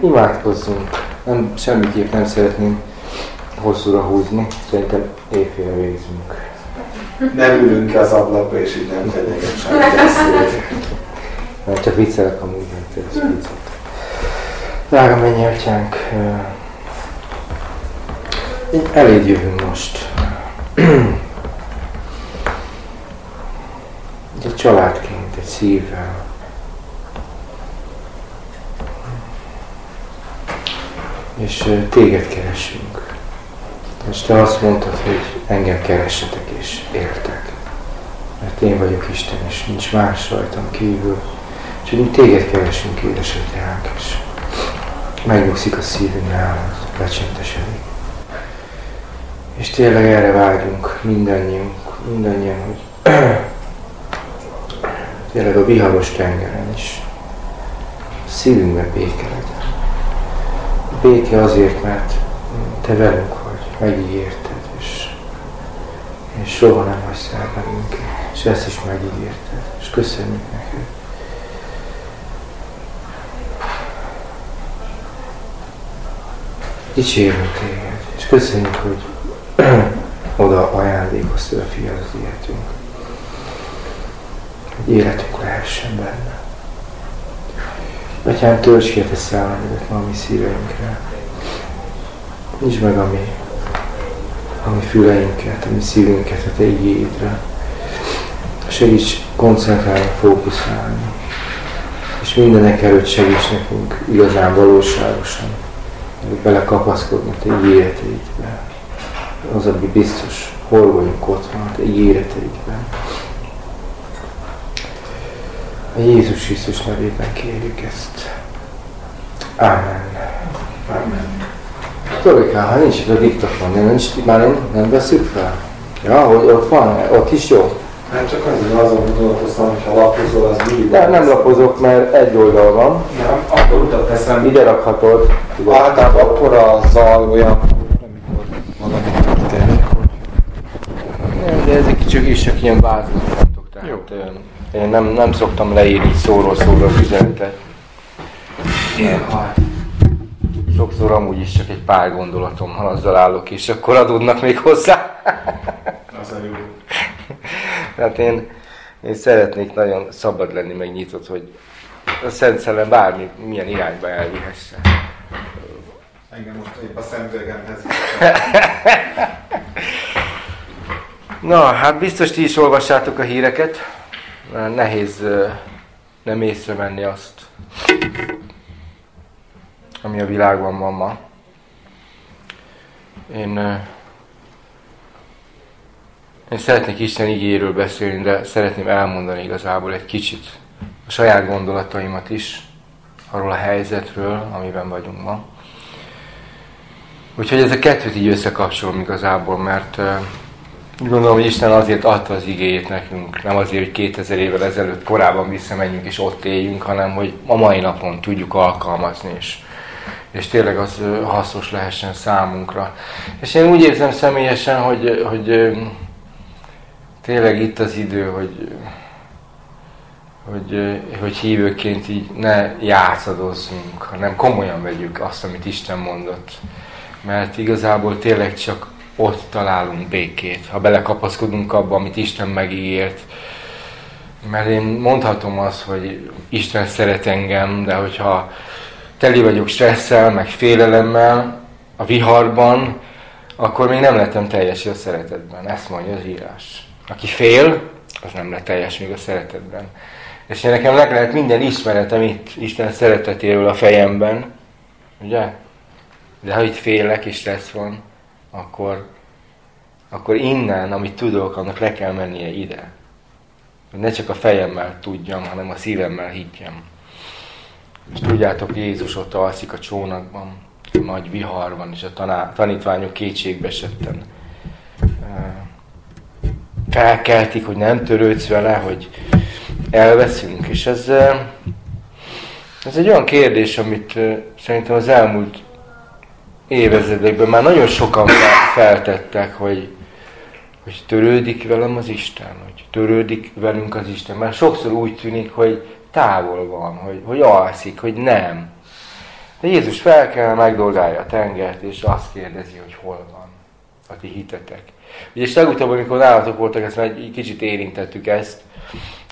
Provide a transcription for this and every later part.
Imádkozzunk. Nem, semmiképp nem szeretném hosszúra húzni. Szerintem éjfél végzünk. Nem ülünk ki az ablakba, és így nem fenyeget Mert csak viccelek amúgy, mert ez viccet. Drága mennyi atyánk, eléd jövünk most. egy családként, egy szívvel. És téged keresünk. És te azt mondtad, hogy engem keressetek és értek. Mert én vagyok Isten, és nincs más rajtam kívül. Hogy mi téged keresünk, édesatyánk, és megnyugszik a szívünk nálad, lecsentesedik. És tényleg erre vágyunk mindannyiunk, mindannyian, hogy tényleg a viharos tengeren is szívünkben béke legyen. Béke azért, mert te velünk vagy, megígérted, és, és soha nem hagysz el bennünket, és ezt is megígérted, és köszönjük neked. Dicsérünk téged, és köszönjük, hogy oda ajándékoztad a fiad az életünk hogy életünk lehessen benne. Atyám, tölts ki a te szállalodat ma a mi szíveinkre. Nincs meg a mi, a mi füleinket, a mi szívünket a te igéidre. Segíts koncentrálni, fókuszálni. És mindenek előtt segíts nekünk igazán valóságosan belekapaszkodni a te ígéreteidbe. Az, ami biztos, hol vagyunk ott van a te ígéreteidben. A Jézus Krisztus nevében kérjük ezt. Amen. Amen. Torika, ha nincs itt a diktafon, nem, nincs, már nem, nem veszük fel? Ja, hogy ott van, ott is jó? Hát csak azért azon gondolkoztam, hogy ha lapozol, az mindig. Nem, nem lapozok, mert egy oldal van. Nem, akkor utat teszem. Ide rakhatod. Általában akkor a zal olyan, amikor valami történik, hogy... Nem, de ezek csak is csak ilyen vázlatok. Tehát, jó. Én nem, nem szoktam leírni szóról szóra a üzenetet. Sokszor amúgy is csak egy pár gondolatom van, azzal állok, és akkor adódnak még hozzá. Az a jó. Tehát én, én szeretnék nagyon szabad lenni, meg nyitott, hogy a Szent Szellem bármi, milyen irányba elvihesse. Engem most épp a szemüvegemhez. Na, hát biztos ti is olvassátok a híreket nehéz nem észrevenni azt, ami a világban van ma. Én, én szeretnék Isten igéről beszélni, de szeretném elmondani igazából egy kicsit a saját gondolataimat is, arról a helyzetről, amiben vagyunk ma. Úgyhogy ez a kettőt így összekapcsolom igazából, mert Gondolom, hogy Isten azért adta az igéjét nekünk, nem azért, hogy 2000 évvel ezelőtt korábban visszamenjünk és ott éljünk, hanem hogy a mai napon tudjuk alkalmazni, és, és tényleg az hasznos lehessen számunkra. És én úgy érzem személyesen, hogy, hogy tényleg itt az idő, hogy, hogy, hogy hívőként így ne játszadozzunk, hanem komolyan vegyük azt, amit Isten mondott. Mert igazából tényleg csak ott találunk békét, ha belekapaszkodunk abba, amit Isten megígért. Mert én mondhatom azt, hogy Isten szeret engem, de hogyha teli vagyok stresszel, meg félelemmel, a viharban, akkor még nem lettem teljes a szeretetben. Ezt mondja az írás. Aki fél, az nem lett teljes még a szeretetben. És nekem meg lehet minden ismeretem itt Isten szeretetéről a fejemben, ugye? De ha itt félek és stressz van, akkor, akkor innen, amit tudok, annak le kell mennie ide. Hogy ne csak a fejemmel tudjam, hanem a szívemmel higgyem. És tudjátok, Jézus ott alszik a csónakban, a nagy viharban, és a taná, tanítványok kétségbe esetten felkeltik, hogy nem törődsz vele, hogy elveszünk. És ez, ez egy olyan kérdés, amit szerintem az elmúlt évezredekben már nagyon sokan feltettek, hogy, hogy törődik velem az Isten, hogy törődik velünk az Isten. Mert sokszor úgy tűnik, hogy távol van, hogy, hogy alszik, hogy nem. De Jézus felkel, megdolgálja a tengert, és azt kérdezi, hogy hol van a ti hitetek. Ugye és legutóbb, amikor nálatok voltak, ezt már egy kicsit érintettük ezt,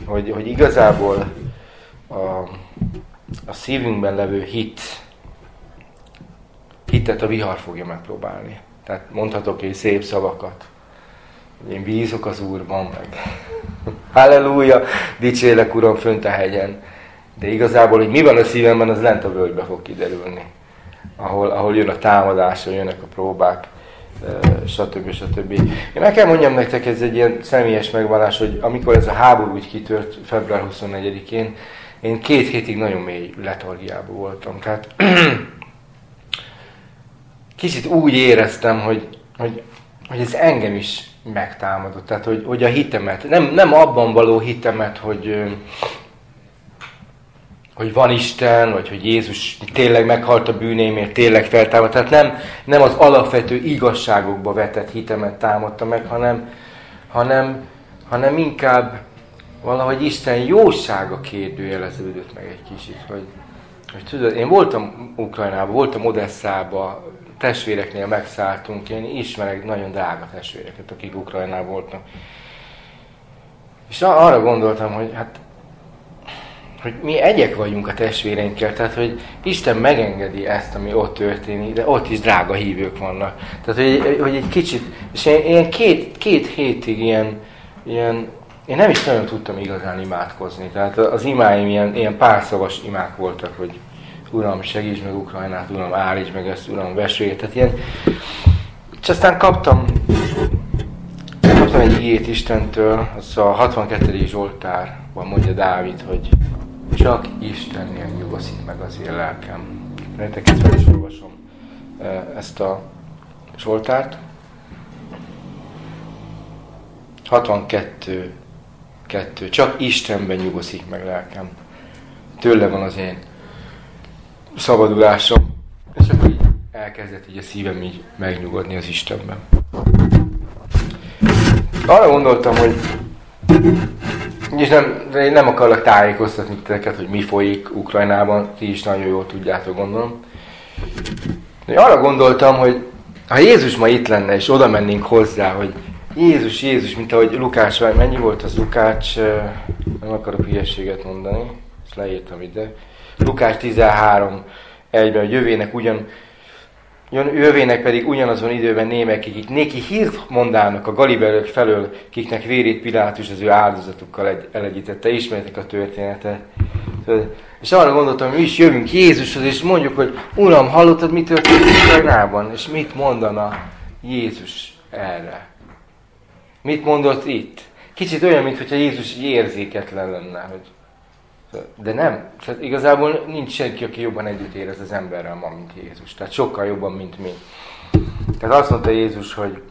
hogy, hogy igazából a, a szívünkben levő hit, hitet a vihar fogja megpróbálni. Tehát mondhatok egy szép szavakat. Én bízok az Úrban meg. Halleluja, dicsélek Uram fönt a hegyen. De igazából, hogy mi van a szívemben, az lent a völgybe fog kiderülni. Ahol, ahol jön a támadás, jönnek a próbák, stb. stb. Én meg kell mondjam nektek, ez egy ilyen személyes megvallás, hogy amikor ez a háború úgy kitört február 24-én, én két hétig nagyon mély letargiában voltam. Tehát kicsit úgy éreztem, hogy, hogy, hogy ez engem is megtámadott. Tehát, hogy, hogy a hitemet, nem, nem abban való hitemet, hogy, hogy van Isten, vagy hogy Jézus tényleg meghalt a bűnémért, tényleg feltámad. Tehát nem, nem az alapvető igazságokba vetett hitemet támadta meg, hanem, hanem, hanem inkább valahogy Isten jósága kérdőjeleződött meg egy kicsit. Hogy, hogy tudod, én voltam Ukrajnában, voltam Odesszában, testvéreknél megszálltunk, én ismerek nagyon drága testvéreket, akik Ukrajnában voltak. És arra gondoltam, hogy hát hogy mi egyek vagyunk a testvéreinkkel, tehát hogy Isten megengedi ezt, ami ott történik, de ott is drága hívők vannak. Tehát, hogy, hogy egy kicsit, és én, én két, két hétig ilyen, ilyen, én nem is nagyon tudtam igazán imádkozni. Tehát az imáim ilyen, ilyen párszavas imák voltak, hogy Uram, segíts meg Ukrajnát, Uram, állíts meg ezt, Uram, vességet. Tehát ilyen, és aztán kaptam, kaptam egy igét Istentől, az a 62. Zsoltárban mondja Dávid, hogy csak Istennél nyugoszít meg az én lelkem. Nektek fel is olvasom ezt a Zsoltárt. 62 2. Csak Istenben nyugoszít meg lelkem. Tőle van az én szabadulásom. És akkor így elkezdett így a szívem így megnyugodni az Istenben. Arra gondoltam, hogy és nem, én nem akarok tájékoztatni titeket, hogy mi folyik Ukrajnában, ti is nagyon jól tudjátok, gondolom. De arra gondoltam, hogy ha Jézus ma itt lenne, és oda mennénk hozzá, hogy Jézus, Jézus, mint ahogy Lukács, mennyi volt az Lukács, nem akarok hülyeséget mondani, ezt leírtam ide. Lukács 13, egyben, hogy jövének ugyan Jövének pedig ugyanazon időben némek, akik néki hírt mondának a galiberök felől, kiknek vérét Pilátus az ő áldozatukkal elegyítette. Ismertek a történetet. És arra gondoltam, hogy mi is jövünk Jézushoz, és mondjuk, hogy Uram, hallottad, mi történt Ukrajnában? És mit mondana Jézus erre? Mit mondott itt? Kicsit olyan, mintha Jézus érzéketlen lenne, hogy de nem. Tehát igazából nincs senki, aki jobban együtt érez az emberrel ma, mint Jézus. Tehát sokkal jobban, mint mi. Tehát azt mondta Jézus, hogy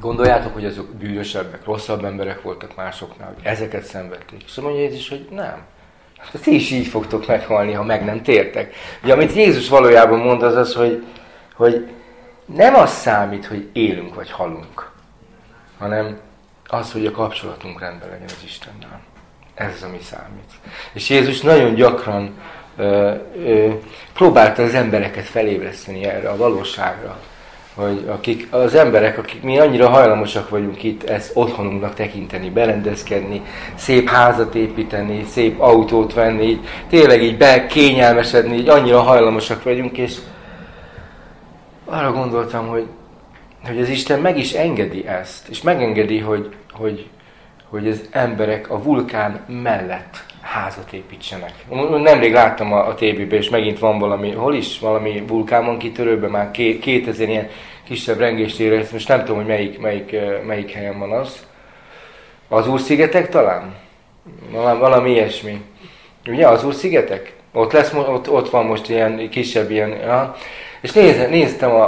gondoljátok, hogy azok bűnösebbek, rosszabb emberek voltak másoknál, hogy ezeket szenvedték. És mondja Jézus, hogy nem. Hát ti is így fogtok meghalni, ha meg nem tértek. Ugye, amit Jézus valójában mond, az az, hogy, hogy nem az számít, hogy élünk vagy halunk, hanem az, hogy a kapcsolatunk rendben legyen az Istennel. Ez az, ami számít. És Jézus nagyon gyakran ö, ö, próbálta az embereket felébreszteni erre a valóságra, hogy akik, az emberek, akik mi annyira hajlamosak vagyunk itt ezt otthonunknak tekinteni, berendezkedni, szép házat építeni, szép autót venni, így, tényleg így bekényelmesedni, így annyira hajlamosak vagyunk, és arra gondoltam, hogy, hogy az Isten meg is engedi ezt, és megengedi, hogy, hogy hogy az emberek a vulkán mellett házat építsenek. Nemrég láttam a, a tévében, és megint van valami, hol is, valami vulkán van kitörőben, már ké, 2000 ilyen kisebb rengéstére, most nem tudom, hogy melyik, melyik, melyik helyen van az. Az Úr-szigetek talán? Valami, valami ilyesmi. Ugye, az Úr-szigetek? Ott, lesz, ott, ott van most ilyen kisebb ilyen, ja. és néztem, néztem a,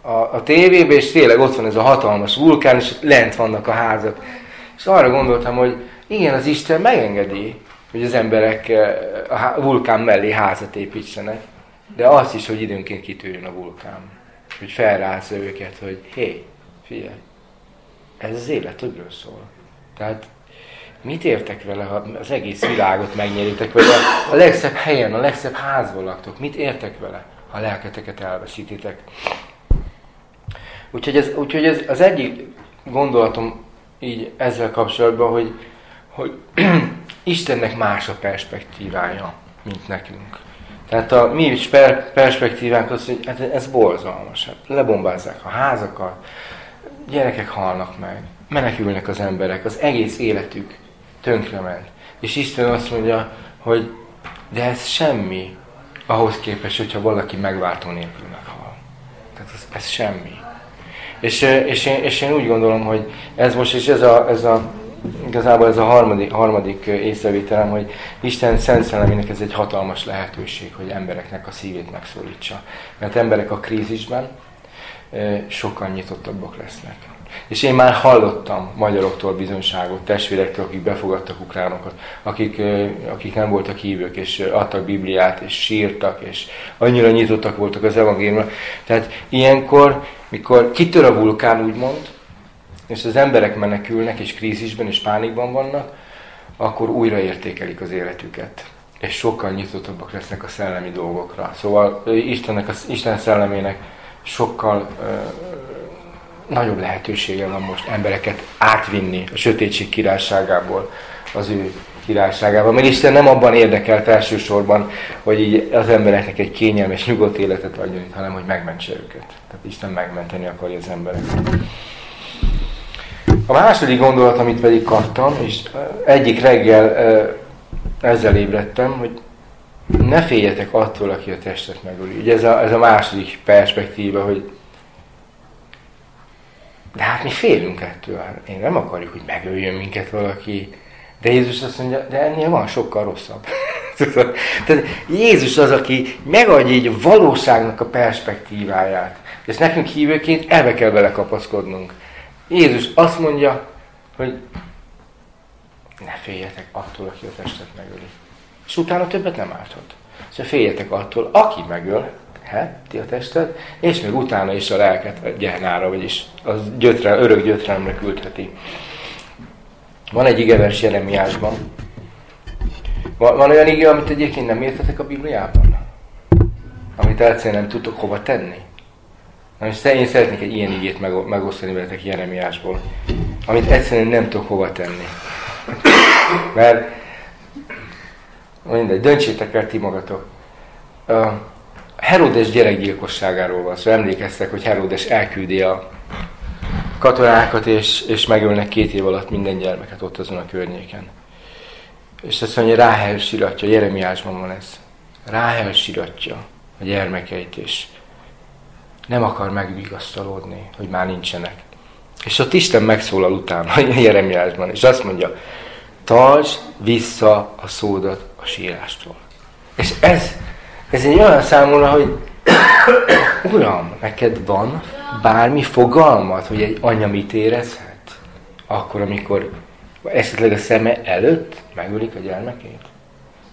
a, a tévébe, és tényleg ott van ez a hatalmas vulkán, és lent vannak a házak. És arra gondoltam, hogy igen, az Isten megengedi, hogy az emberek eh, a vulkán mellé házat építsenek, de azt is, hogy időnként kitűjön a vulkán. Hogy felrázza őket, hogy hé, figyelj, ez az élet többről szól. Tehát Mit értek vele, ha az egész világot megnyeritek, vagy a legszebb helyen, a legszebb házban laktok? Mit értek vele, ha a lelketeket elveszítitek? Úgyhogy ez, úgyhogy ez az egyik gondolatom így ezzel kapcsolatban, hogy, hogy Istennek más a perspektívája, mint nekünk. Tehát a mi perspektívánk az, hogy hát ez borzalmas. Hát lebombázzák a házakat, gyerekek halnak meg, menekülnek az emberek, az egész életük tönkrement. És Isten azt mondja, hogy de ez semmi ahhoz képest, hogyha valaki megváltó nélkül meghal. Tehát ez, ez semmi. És, és, én, és én úgy gondolom, hogy ez most, és ez a, ez a igazából ez a harmadik, harmadik észrevételem, hogy Isten szent szellemének ez egy hatalmas lehetőség, hogy embereknek a szívét megszólítsa. Mert emberek a krízisben sokkal nyitottabbak lesznek. És én már hallottam magyaroktól bizonyságot, testvérektől, akik befogadtak ukránokat, akik, akik nem voltak hívők, és adtak Bibliát, és sírtak, és annyira nyitottak voltak az evangéliumra. Tehát ilyenkor, mikor kitör a vulkán, úgymond, és az emberek menekülnek, és krízisben, és pánikban vannak, akkor újra értékelik az életüket. És sokkal nyitottabbak lesznek a szellemi dolgokra. Szóval Istennek, az, Isten szellemének sokkal nagyobb lehetősége van most embereket átvinni a sötétség királyságából az ő királyságában. Mert Isten nem abban érdekelt elsősorban, hogy így az embereknek egy kényelmes, nyugodt életet adjon, hanem hogy megmentse őket. Tehát Isten megmenteni akarja az embereket. A második gondolat, amit pedig kaptam, és egyik reggel ezzel ébredtem, hogy ne féljetek attól, aki a testet megöli. Ugye ez a, ez a második perspektíva, hogy de hát mi félünk ettől. Én nem akarjuk, hogy megöljön minket valaki. De Jézus azt mondja, de ennél van sokkal rosszabb. Tehát Jézus az, aki megadja így a valóságnak a perspektíváját. És nekünk hívőként ebbe kell vele kapaszkodnunk. Jézus azt mondja, hogy ne féljetek attól, aki a testet megöli. És utána többet nem árthat. Szóval féljetek attól, aki megöl, ti a testet, és még utána is a lelket a gyernára, vagyis az gyötre, örök gyötrelmre küldheti. Van egy igevers Jeremiásban. Van, van olyan ige, amit egyébként nem értetek a Bibliában? Amit egyszerűen nem tudtok hova tenni? Na most én szeretnék egy ilyen igét megosztani veletek Jeremiásból, amit egyszerűen nem tudok hova tenni. Mert mindegy, döntsétek el ti magatok. Herodes gyerekgyilkosságáról van szó. Szóval emlékeztek, hogy Herodes elküldi a katonákat, és, és megölnek két év alatt minden gyermeket ott azon a környéken. És azt mondja, Ráhel siratja, Jeremiásban van ez. Ráhel siratja a gyermekeit, és nem akar megvigasztalódni, hogy már nincsenek. És ott Isten megszólal utána a Jeremiásban, és azt mondja, tartsd vissza a szódat a sírástól. És ez, ez egy olyan számomra, hogy Uram, neked van bármi fogalmat, hogy egy anya mit érezhet? Akkor, amikor esetleg a szeme előtt megölik a gyermekét?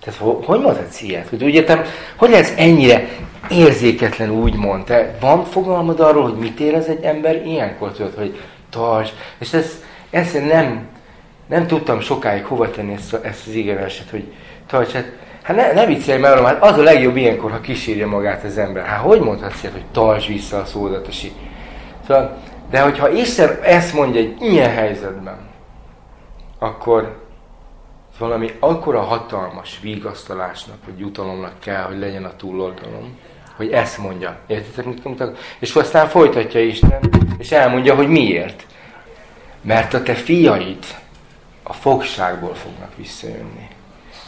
Tehát hogy mondhatsz ilyet? Hogy úgy értem, hogy ez ennyire érzéketlen úgymond? Te van fogalmad arról, hogy mit érez egy ember ilyenkor, tudod, hogy tarts. És ez, ezt nem, nem tudtam sokáig hova tenni ezt, ezt az ígéverset, hogy tarts. Hát, hát ne, ne viccelj már, hát az a legjobb ilyenkor, ha kísérje magát az ember. Hát hogy mondhatsz ilyet, hogy tarts vissza a szódatosi? Szóval, de hogyha Isten ezt mondja egy ilyen helyzetben, akkor valami akkora hatalmas vigasztalásnak, vagy jutalomnak kell, hogy legyen a túloldalon, hogy ezt mondja. Értitek, mit mondtak? És aztán folytatja Isten, és elmondja, hogy miért. Mert a te fiaid a fogságból fognak visszajönni.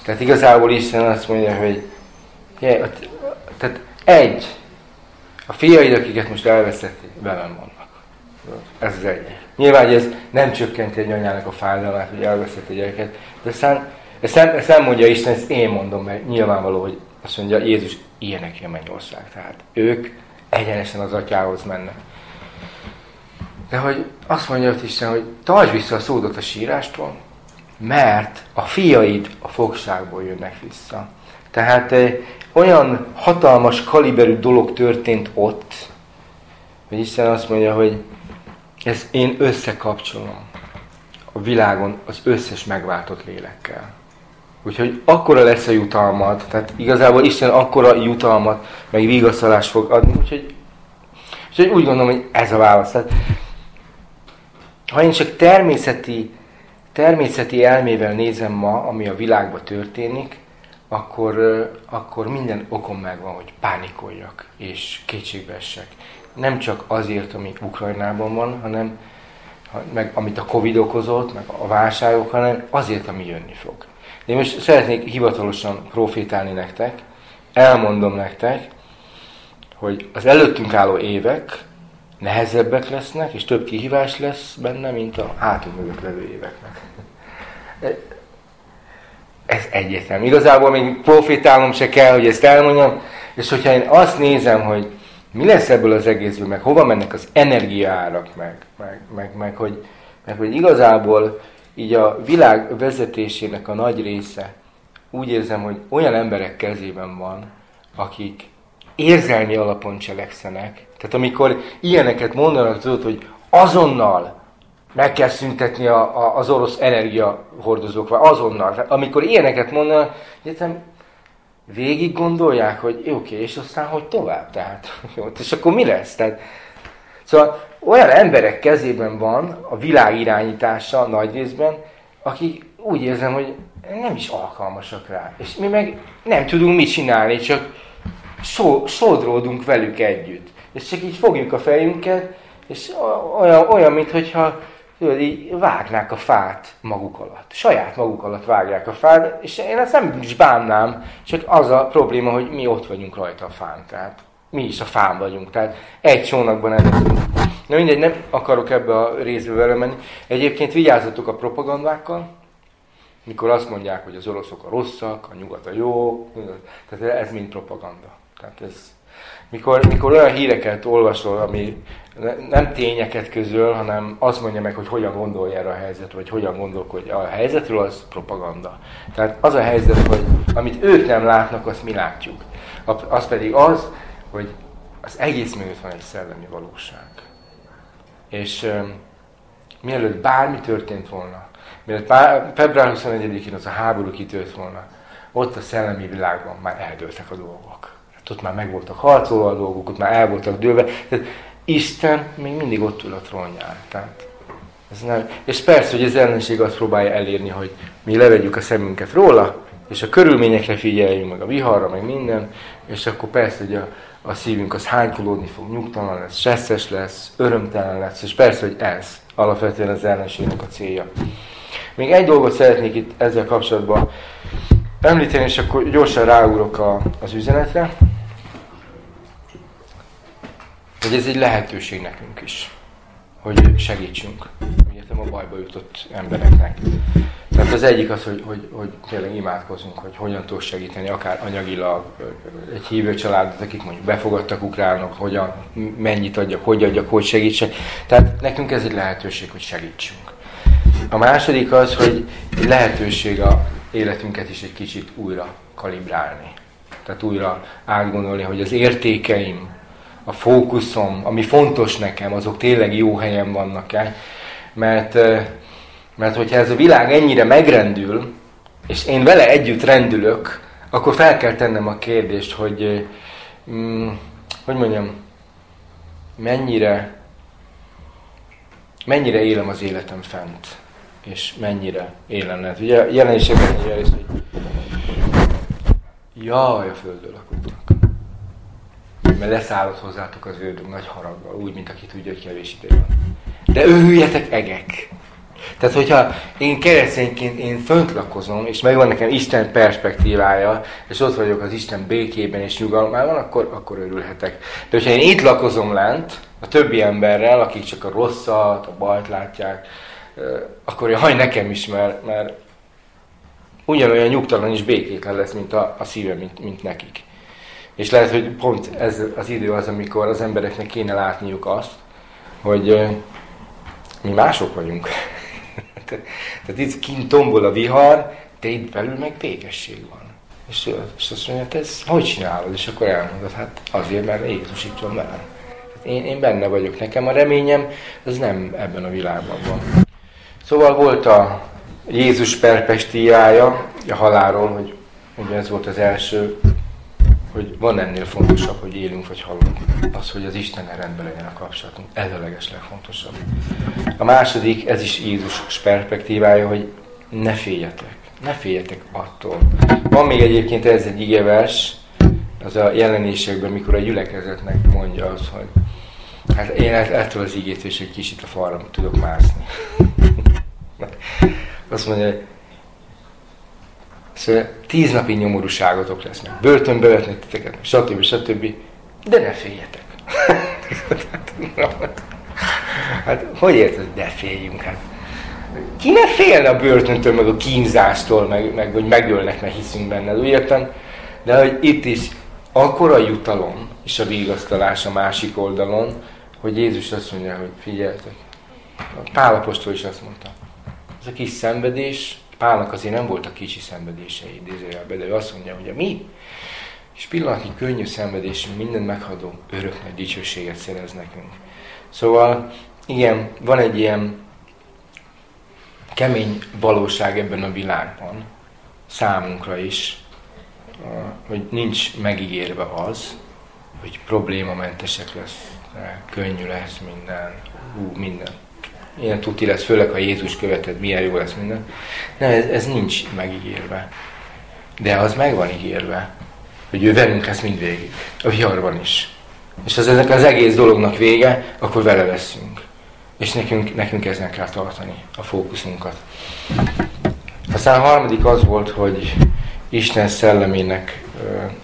Tehát igazából Isten azt mondja, hogy tehát egy, a fiaid, akiket most elvesztették, velem vannak. Ez az egy. Nyilván, ez nem csökkenti egy anyának a fájdalmát, hogy elveszett egy gyereket, de aztán ezt nem, ezt nem mondja Isten, ezt én mondom, mert nyilvánvaló, hogy azt mondja, Jézus ilyenek a mennyország. Tehát ők egyenesen az atyához mennek. De hogy azt mondja hogy Isten, hogy tartsd vissza a szódot a sírástól, mert a fiaid a fogságból jönnek vissza. Tehát eh, olyan hatalmas kaliberű dolog történt ott, hogy Isten azt mondja, hogy ezt én összekapcsolom a világon az összes megváltott lélekkel. Úgyhogy akkora lesz a jutalmat, tehát igazából Isten akkora jutalmat, meg vigasztalást fog adni, úgyhogy, úgyhogy úgy gondolom, hogy ez a válasz. Tehát, ha én csak természeti, természeti elmével nézem ma, ami a világban történik, akkor, akkor minden okom megvan, hogy pánikoljak és kétségbeessek. Nem csak azért, ami Ukrajnában van, hanem meg amit a Covid okozott, meg a válságok, hanem azért, ami jönni fog. De én most szeretnék hivatalosan profétálni nektek, elmondom nektek, hogy az előttünk álló évek nehezebbek lesznek, és több kihívás lesz benne, mint a hátunk mögött levő éveknek. Ez egyetem. Igazából még profétálnom se kell, hogy ezt elmondjam, és hogyha én azt nézem, hogy mi lesz ebből az egészből, meg hova mennek az energiárak, meg, meg, meg, meg, hogy, meg hogy igazából így a világ vezetésének a nagy része úgy érzem, hogy olyan emberek kezében van, akik érzelmi alapon cselekszenek. Tehát amikor ilyeneket mondanak, tudod, hogy azonnal meg kell szüntetni a, a, az orosz energiahordozók, vagy azonnal. Tehát amikor ilyeneket mondanak, értem, végig gondolják, hogy oké, okay, és aztán hogy tovább, tehát, jó, és akkor mi lesz? Tehát, szóval olyan emberek kezében van a világ irányítása nagy részben, akik úgy érzem, hogy nem is alkalmasak rá. És mi meg nem tudunk mit csinálni, csak so, sodródunk velük együtt. És csak így fogjuk a fejünket, és olyan, olyan mintha tudod, így vágnák a fát maguk alatt. Saját maguk alatt vágják a fát, és én ezt nem is bánnám, csak az a probléma, hogy mi ott vagyunk rajta a fán. Tehát mi is a fán vagyunk. Tehát egy csónakban elveszünk. Na mindegy, nem akarok ebbe a részbe vele menni. Egyébként vigyázzatok a propagandákkal, mikor azt mondják, hogy az oroszok a rosszak, a nyugat a jó, tehát ez mind propaganda. Tehát ez, mikor, mikor olyan híreket olvasol, ami nem tényeket közöl, hanem azt mondja meg, hogy hogyan gondolja erre a helyzet, vagy hogyan gondolkodja a helyzetről, az propaganda. Tehát az a helyzet, hogy amit ők nem látnak, azt mi látjuk. Az pedig az, hogy az egész mögött van egy szellemi valóság. És um, mielőtt bármi történt volna, mielőtt február 21-én az a háború kitört volna, ott a szellemi világban már eldőltek a dolgok. Ott már meg voltak harcolva a dolgok, ott már el voltak dőlve. Tehát Isten még mindig ott ül a trónján. Tehát ez nem. És persze, hogy az ellenség azt próbálja elérni, hogy mi levegyük a szemünket róla, és a körülményekre figyeljünk, meg a viharra, meg minden, és akkor persze, hogy a, a szívünk az hánykolódni fog, nyugtalan lesz, stresszes lesz, örömtelen lesz, és persze, hogy ez alapvetően az ellenségnek a célja. Még egy dolgot szeretnék itt ezzel kapcsolatban említeni, és akkor gyorsan ráugrok a, az üzenetre hogy ez egy lehetőség nekünk is, hogy segítsünk. Értem a bajba jutott embereknek. Tehát az egyik az, hogy, hogy, hogy tényleg imádkozunk, hogy hogyan tudok segíteni, akár anyagilag egy hívő családot, akik mondjuk befogadtak ukránok, hogyan, mennyit adjak, hogy adjak, hogy segítsek. Tehát nekünk ez egy lehetőség, hogy segítsünk. A második az, hogy lehetőség a életünket is egy kicsit újra kalibrálni. Tehát újra átgondolni, hogy az értékeim, a fókuszom, ami fontos nekem, azok tényleg jó helyen vannak-e. Mert, mert hogyha ez a világ ennyire megrendül, és én vele együtt rendülök, akkor fel kell tennem a kérdést, hogy, mm, hogy mondjam, mennyire, mennyire élem az életem fent, és mennyire élem lehet. Ugye jelenségben így hogy jaj, a földön lakóknak mert leszállott hozzátok az ördög nagy haraggal, úgy, mint aki tudja, hogy kevés idő van. De őhüljetek egek! Tehát, hogyha én keresztényként én fönt lakozom, és megvan nekem Isten perspektívája, és ott vagyok az Isten békében és nyugalmában, akkor, akkor örülhetek. De hogyha én itt lakozom lent, a többi emberrel, akik csak a rosszat, a bajt látják, akkor jaj, nekem is, mert, mert ugyanolyan nyugtalan és békétlen lesz, mint a, a szívem, mint, mint nekik. És lehet, hogy pont ez az idő az, amikor az embereknek kéne látniuk azt, hogy mi mások vagyunk. Tehát itt kint tombol a vihar, de itt belül meg békesség van. És, és azt mondja, te ezt hogy csinálod? És akkor elmondod, hát azért, mert Jézus itt van velem. Hát én, én benne vagyok, nekem a reményem, ez nem ebben a világban van. Szóval volt a Jézus perpestíjája a halálról, hogy ugye ez volt az első, hogy van ennél fontosabb, hogy élünk vagy halunk. Az, hogy az Isten rendben legyen a kapcsolatunk. Ez a leges legfontosabb. A második, ez is Jézus perspektívája, hogy ne féljetek. Ne féljetek attól. Van még egyébként ez egy igevers, az a jelenésekben, mikor a gyülekezetnek mondja az, hogy hát én ettől az igét és egy kicsit a falra tudok mászni. Azt mondja, hogy szóval tíz napi nyomorúságotok lesznek, börtönbe vetnek titeket, stb. stb. De ne féljetek. hát hogy érted, hogy ne féljünk? Hát, ki ne félne a börtöntől, meg a kínzástól, meg, meg hogy megölnek, mert hiszünk benned, úgy értem? De hogy itt is akkora jutalom és a vigasztalás a másik oldalon, hogy Jézus azt mondja, hogy figyeljetek. A Pálapostól is azt mondta. Ez a kis szenvedés, Pálnak azért nem voltak kicsi szenvedései, idézőjelben, de ő azt mondja, hogy a mi és pillanatnyi könnyű szenvedés minden meghadó örök nagy dicsőséget szerez nekünk. Szóval igen, van egy ilyen kemény valóság ebben a világban, számunkra is, hogy nincs megígérve az, hogy problémamentesek lesz, könnyű lesz minden, ú, minden. Ilyen tuti lesz, főleg ha Jézus követed, milyen jó lesz minden. Nem, ez, ez nincs megígérve. De az meg van ígérve, hogy ő velünk lesz mindvégig, a viharban is. És az ennek az egész dolognak vége, akkor vele leszünk. És nekünk, nekünk ezen kell tartani a fókuszunkat. Aztán a harmadik az volt, hogy Isten szellemének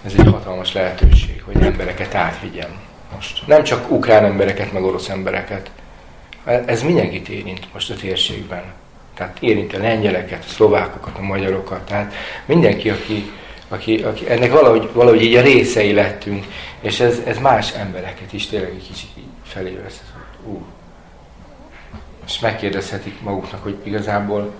ez egy hatalmas lehetőség, hogy embereket átvigyen most. Nem csak ukrán embereket, meg orosz embereket. Ez mindenkit érint most a térségben. Tehát érinti a lengyeleket, a szlovákokat, a magyarokat. Tehát mindenki, aki, aki, aki ennek valahogy, valahogy így a részei lettünk, és ez, ez más embereket is tényleg egy kicsit így felé vesz. Ú. És megkérdezhetik maguknak, hogy igazából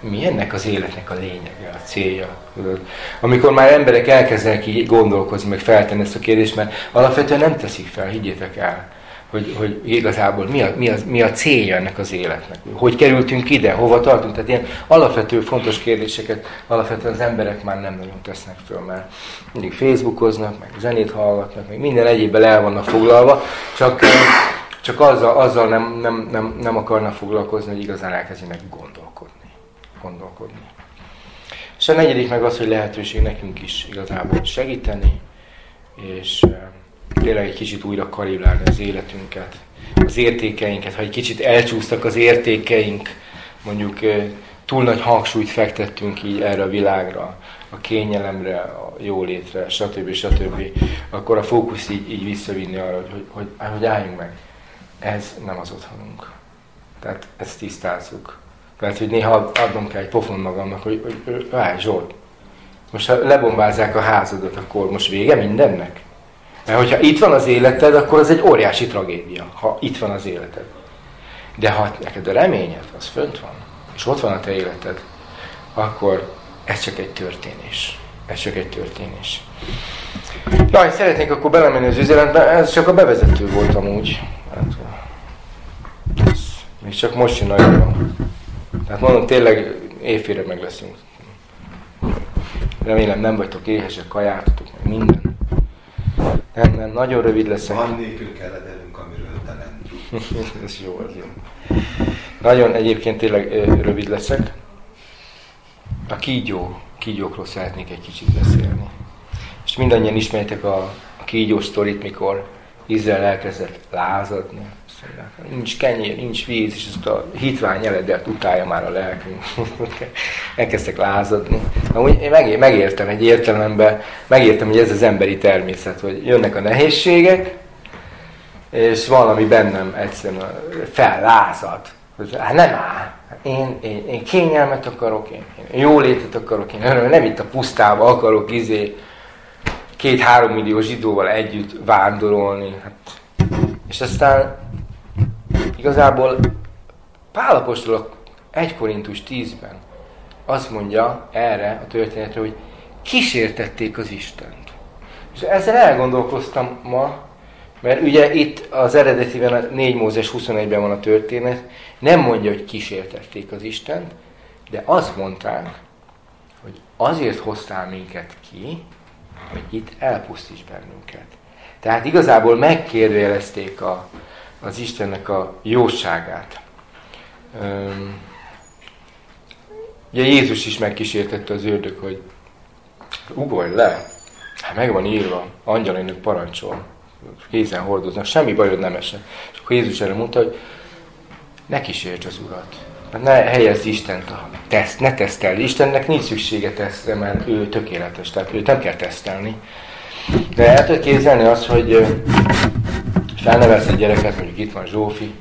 mi ennek az életnek a lényege, a célja. Tudod? Amikor már emberek elkezdenek így gondolkozni, meg feltenni ezt a kérdést, mert alapvetően nem teszik fel, higgyétek el, hogy, hogy igazából mi a, mi, a, mi a célja ennek az életnek. Hogy kerültünk ide, hova tartunk. Tehát ilyen alapvető fontos kérdéseket alapvetően az emberek már nem nagyon tesznek föl, mert mindig Facebookoznak, meg zenét hallgatnak, meg minden egyébben el vannak foglalva, csak, csak azzal, azzal nem, nem, nem, nem akarnak foglalkozni, hogy igazán elkezdenek gondolkodni gondolkodni. És a negyedik meg az, hogy lehetőség nekünk is igazából segíteni, és tényleg egy kicsit újra kalibrálni az életünket, az értékeinket. Ha egy kicsit elcsúsztak az értékeink, mondjuk túl nagy hangsúlyt fektettünk így erre a világra, a kényelemre, a jólétre, stb. stb., akkor a fókusz így, így visszavinni arra, hogy, hogy, hogy, álljunk meg. Ez nem az otthonunk. Tehát ezt tisztázzuk. Mert hogy néha adnom kell egy pofon magamnak, hogy, hogy, hogy állj Zsolt, most ha lebombázzák a házadat, akkor most vége mindennek? Mert hogyha itt van az életed, akkor az egy óriási tragédia, ha itt van az életed. De ha neked a reményed, az fönt van, és ott van a te életed, akkor ez csak egy történés. Ez csak egy történés. Na, szeretnék akkor belemenni az üzenetbe, ez csak a bevezető volt amúgy. Hát, ez még csak most jön nagyon tehát mondom, tényleg éjfélre meg leszünk. Remélem nem vagytok éhesek, kajáltatok, meg minden. Nem, nem, nagyon rövid leszek. Van nékünk eledelünk, amiről te nem Ez jó, az jó. Nagyon egyébként tényleg rövid leszek. A kígyó, kígyókról szeretnék egy kicsit beszélni. És mindannyian ismertek a, a kígyó sztorit, mikor Izrael elkezdett lázadni, mondják, nincs kenyér, nincs víz, és ezt a hitvány eledet utálja már a lelkünk. Elkezdtek lázadni. Amúgy én megértem egy értelemben, megértem, hogy ez az emberi természet, hogy jönnek a nehézségek, és valami bennem egyszerűen fellázad. Hát nem áll. Én, én, én kényelmet akarok, én, én jólétet akarok, én nem itt a pusztába akarok izé két-három millió zsidóval együtt vándorolni. Hát, és aztán Igazából Pálapostól 1 Korintus 10-ben azt mondja erre a történetre, hogy kísértették az Istent. És ezzel elgondolkoztam ma, mert ugye itt az eredetiben a 4 Mózes 21-ben van a történet, Nem mondja, hogy kísértették az Istent, de azt mondták, hogy azért hoztál minket ki, hogy itt elpusztíts bennünket. Tehát igazából megkérdőjelezték a, az Istennek a jóságát. Ugye Jézus is megkísértette az ördög, hogy ugorj le, hát meg van írva, angyalainak parancsol, kézen hordoznak, semmi bajod nem esett. És akkor Jézus erre mondta, hogy ne kísérts az Urat. Hát ne helyezz Istent a teszt, ne tesztelj. Istennek nincs szüksége tesztre, mert ő tökéletes, tehát őt nem kell tesztelni. De el tudod képzelni azt, hogy felnevelsz egy gyereket, mondjuk itt van Zsófi,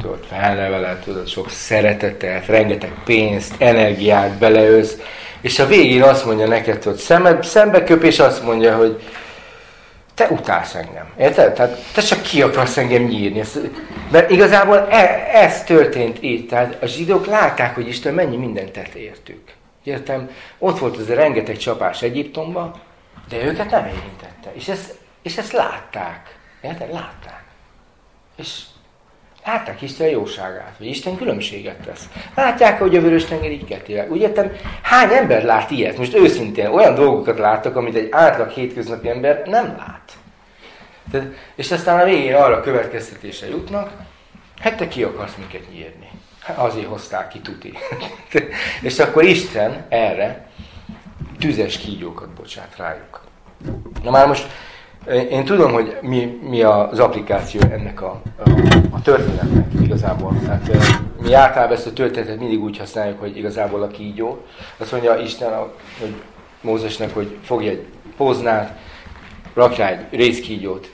tudod, felneveled, tudod, sok szeretetet, rengeteg pénzt, energiát beleölsz, és a végén azt mondja neked, hogy szembe, szembe köp, és azt mondja, hogy te utálsz engem. Érted? Tehát te csak ki akarsz engem nyírni. Mert igazából e, ez történt itt. Tehát a zsidók látták, hogy Isten mennyi mindent tett értük. Értem? Ott volt az a rengeteg csapás Egyiptomba, de őket nem érintette. És ezt, és ezt látták. Érted? Látták. És látták Isten jóságát, hogy Isten különbséget tesz. Látják, hogy a vörös tenger így kettével. Úgy értem, hány ember lát ilyet? Most őszintén olyan dolgokat láttak, amit egy átlag hétköznapi ember nem lát. De, és aztán a végén arra következtetése jutnak, hát te ki akarsz minket nyírni. Hát azért hozták ki tuti. és akkor Isten erre tüzes kígyókat bocsát rájuk. Na már most én tudom, hogy mi, mi az applikáció ennek a, a, a történetnek igazából. Tehát mi általában ezt a történetet mindig úgy használjuk, hogy igazából a kígyó. Azt mondja Isten, a, hogy Mózesnek, hogy fogja egy poznát, rakj rá egy részkígyót,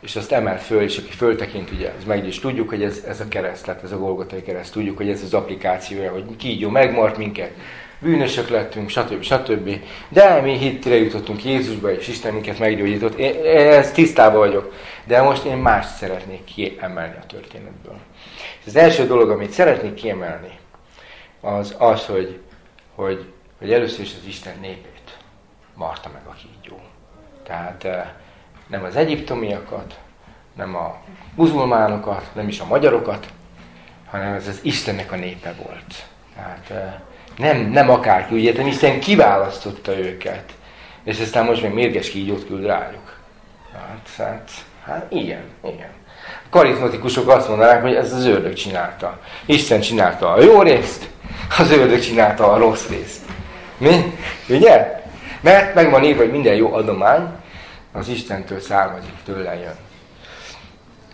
és azt emel föl, és aki föltekint, ugye, ez meg is tudjuk, hogy ez, ez a kereszt, tehát ez a Golgotai kereszt, tudjuk, hogy ez az applikációja, hogy kígyó megmart minket, bűnösök lettünk, stb. stb. De mi hittre jutottunk Jézusba, és Isten minket meggyógyított. Én, ezt tisztában vagyok. De most én mást szeretnék kiemelni a történetből. Az első dolog, amit szeretnék kiemelni, az az, hogy, hogy, hogy először is az Isten népét marta meg a kígyó. Tehát eh, nem az egyiptomiakat, nem a muzulmánokat, nem is a magyarokat, hanem ez az Istennek a népe volt. Tehát eh, nem, nem akárki, úgy értem, Isten kiválasztotta őket. És aztán most még mérges kígyót küld rájuk. Hát, hát, hát igen, igen. A karizmatikusok azt mondanák, hogy ez az ördög csinálta. Isten csinálta a jó részt, az ördög csinálta a rossz részt. Mi? Ugye? Mert meg van írva, hogy minden jó adomány az Istentől származik, tőle jön.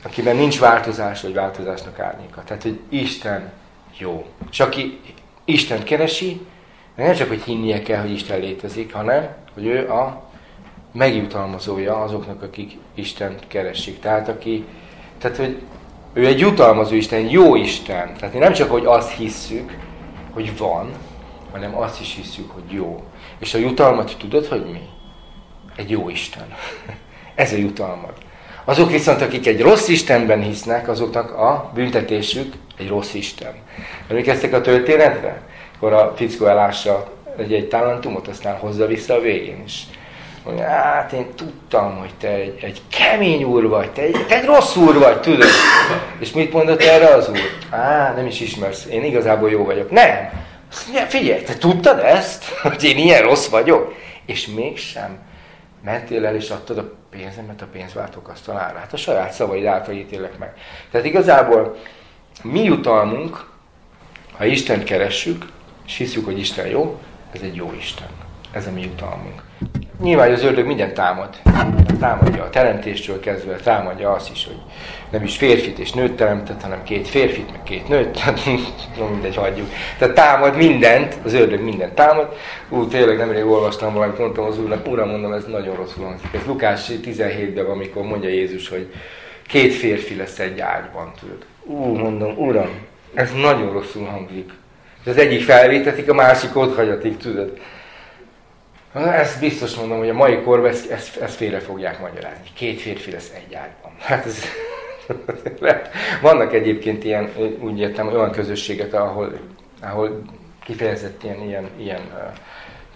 Akiben nincs változás, vagy változásnak árnyéka. Tehát, hogy Isten jó. És aki Isten keresi, nem csak, hogy hinnie kell, hogy Isten létezik, hanem, hogy ő a megjutalmazója azoknak, akik Isten keresik. Tehát, aki, tehát, hogy ő egy jutalmazó Isten, jó Isten. Tehát nem csak, hogy azt hisszük, hogy van, hanem azt is hiszük, hogy jó. És a jutalmat tudod, hogy mi? Egy jó Isten. Ez a jutalmat. Azok viszont, akik egy rossz Istenben hisznek, azoknak a büntetésük egy rossz Isten. Emlékeztek a történetre? Akkor a fickó elássa egy, egy talentumot, aztán hozza vissza a végén is. Mondja, hát én tudtam, hogy te egy, egy kemény úr vagy, te egy, te egy rossz úr vagy, tudod? És mit mondott erre az úr? Á, nem is ismersz, én igazából jó vagyok. Nem! Azt mondja, figyelj, te tudtad ezt, hogy én ilyen rossz vagyok? És mégsem mentél el és adtad a pénzemet a pénzváltók asztalára. Hát a saját szavaid által ítélek meg. Tehát igazából mi jutalmunk, ha Isten keressük, és hiszük, hogy Isten jó, ez egy jó Isten. Ez a mi jutalmunk. Nyilván az ördög minden támad. Támadja a teremtéstől kezdve, támadja azt is, hogy nem is férfit és nőt teremtett, hanem két férfit, meg két nőt, tehát mindegy, hagyjuk. Tehát támad mindent, az ördög mindent támad. Ú, tényleg nemrég olvastam valamit, mondtam az úrnak, uram, mondom, ez nagyon rosszul hangzik. Ez Lukás 17-ben, amikor mondja Jézus, hogy két férfi lesz egy ágyban, tudod. Ú, mondom, uram, ez nagyon rosszul hangzik. Az egyik felvétetik, a másik ott hagyatik, tudod. Ezt biztos mondom, hogy a mai korban ezt, ezt, ezt félre fogják magyarázni. Két férfi lesz egy ágyban. Hát ez... Vannak egyébként ilyen, úgy értem, olyan közösségek, ahol, ahol kifejezett ilyen, ilyen, ilyen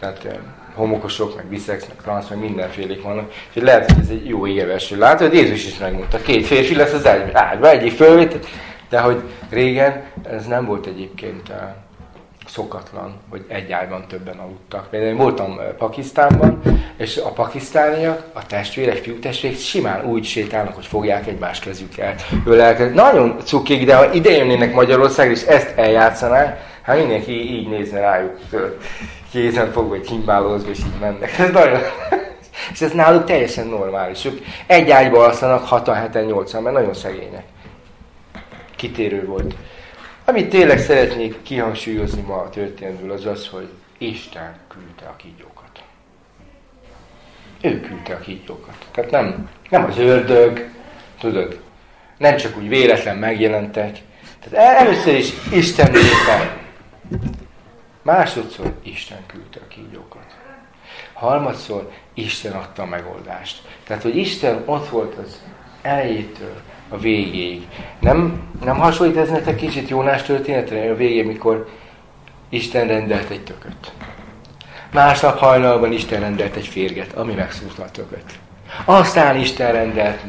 tehát homokosok, meg biszex, meg transz, meg mindenfélék vannak. És lehet, hogy ez egy jó érves. Látod, hogy Jézus is megmondta, két férfi lesz az ágyban, ágyban egyik fölvét, De hogy régen ez nem volt egyébként szokatlan, hogy egy ágyban többen aludtak. Például én voltam Pakisztánban, és a pakisztániak, a testvérek, fiú testvérek simán úgy sétálnak, hogy fogják egymás kezüket. Ölelkezni. Nagyon cukik, de ha ide jönnének Magyarországra, és ezt eljátszanák, hát mindenki így nézne rájuk, kézen fogva, vagy himbálózva, és így mennek. Ez nagyon... és ez náluk teljesen normális. Ők egy ágyba alszanak 6 7 8 mert nagyon szegények. Kitérő volt. Amit tényleg szeretnék kihangsúlyozni ma a történetből, az az, hogy Isten küldte a kígyókat. Ő küldte a kígyókat. Tehát nem, nem az ördög, tudod, nem csak úgy véletlen megjelentek. Tehát először is Isten népe. Másodszor Isten küldte a kígyókat. Harmadszor Isten adta a megoldást. Tehát, hogy Isten ott volt az elejétől a végéig. Nem, nem hasonlít ez nektek kicsit Jónás történetre a végén, mikor Isten rendelt egy tököt. Másnap hajnalban Isten rendelt egy férget, ami megszúrta a tököt. Aztán Isten rendelt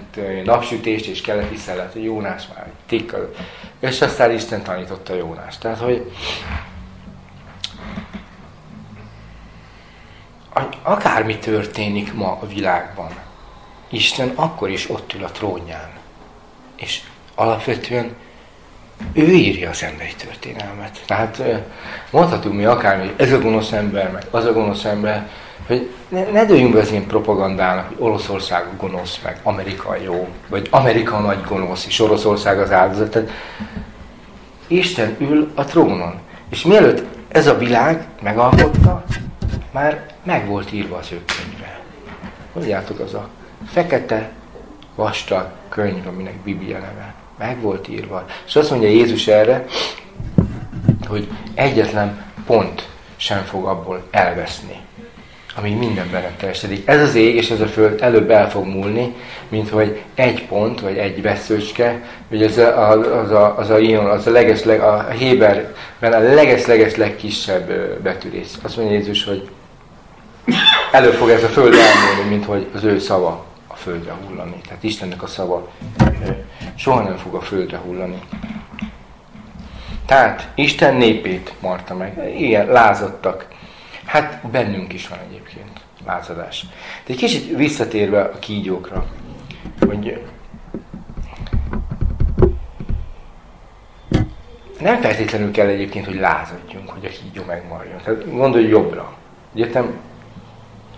napsütést és keleti szellet, Jónás már tikkal. És aztán Isten tanította Jónás. Tehát, hogy akármi történik ma a világban, Isten akkor is ott ül a trónján. És alapvetően ő írja az emberi történelmet. Tehát mondhatunk mi akármi, ez a gonosz ember, meg az a gonosz ember, hogy ne, ne dőljünk be az ilyen propagandának, hogy Oroszország gonosz, meg Amerika jó, vagy Amerika nagy gonosz, és Oroszország az áldozat. Tehát Isten ül a trónon. És mielőtt ez a világ megalkotta, már meg volt írva az ő könyve. Mondjátok, az a fekete, vastag könyv, aminek Biblia neve. Meg volt írva. És azt mondja Jézus erre, hogy egyetlen pont sem fog abból elveszni, amíg minden benne teljesedik. Ez az ég és ez a föld előbb el fog múlni, mint hogy egy pont, vagy egy veszőcske, vagy az a, az a, az a, ion, az a, legesleg, a Héberben a leges-leges legkisebb betűrész. Azt mondja Jézus, hogy elő fog ez a föld elmúlni, mint hogy az ő szava földre hullani. Tehát Istennek a szava soha nem fog a földre hullani. Tehát Isten népét marta meg. Igen, lázadtak. Hát bennünk is van egyébként lázadás. De egy kicsit visszatérve a kígyókra, hogy nem feltétlenül kell egyébként, hogy lázadjunk, hogy a kígyó megmarjon. Tehát gondolj jobbra. Egyetem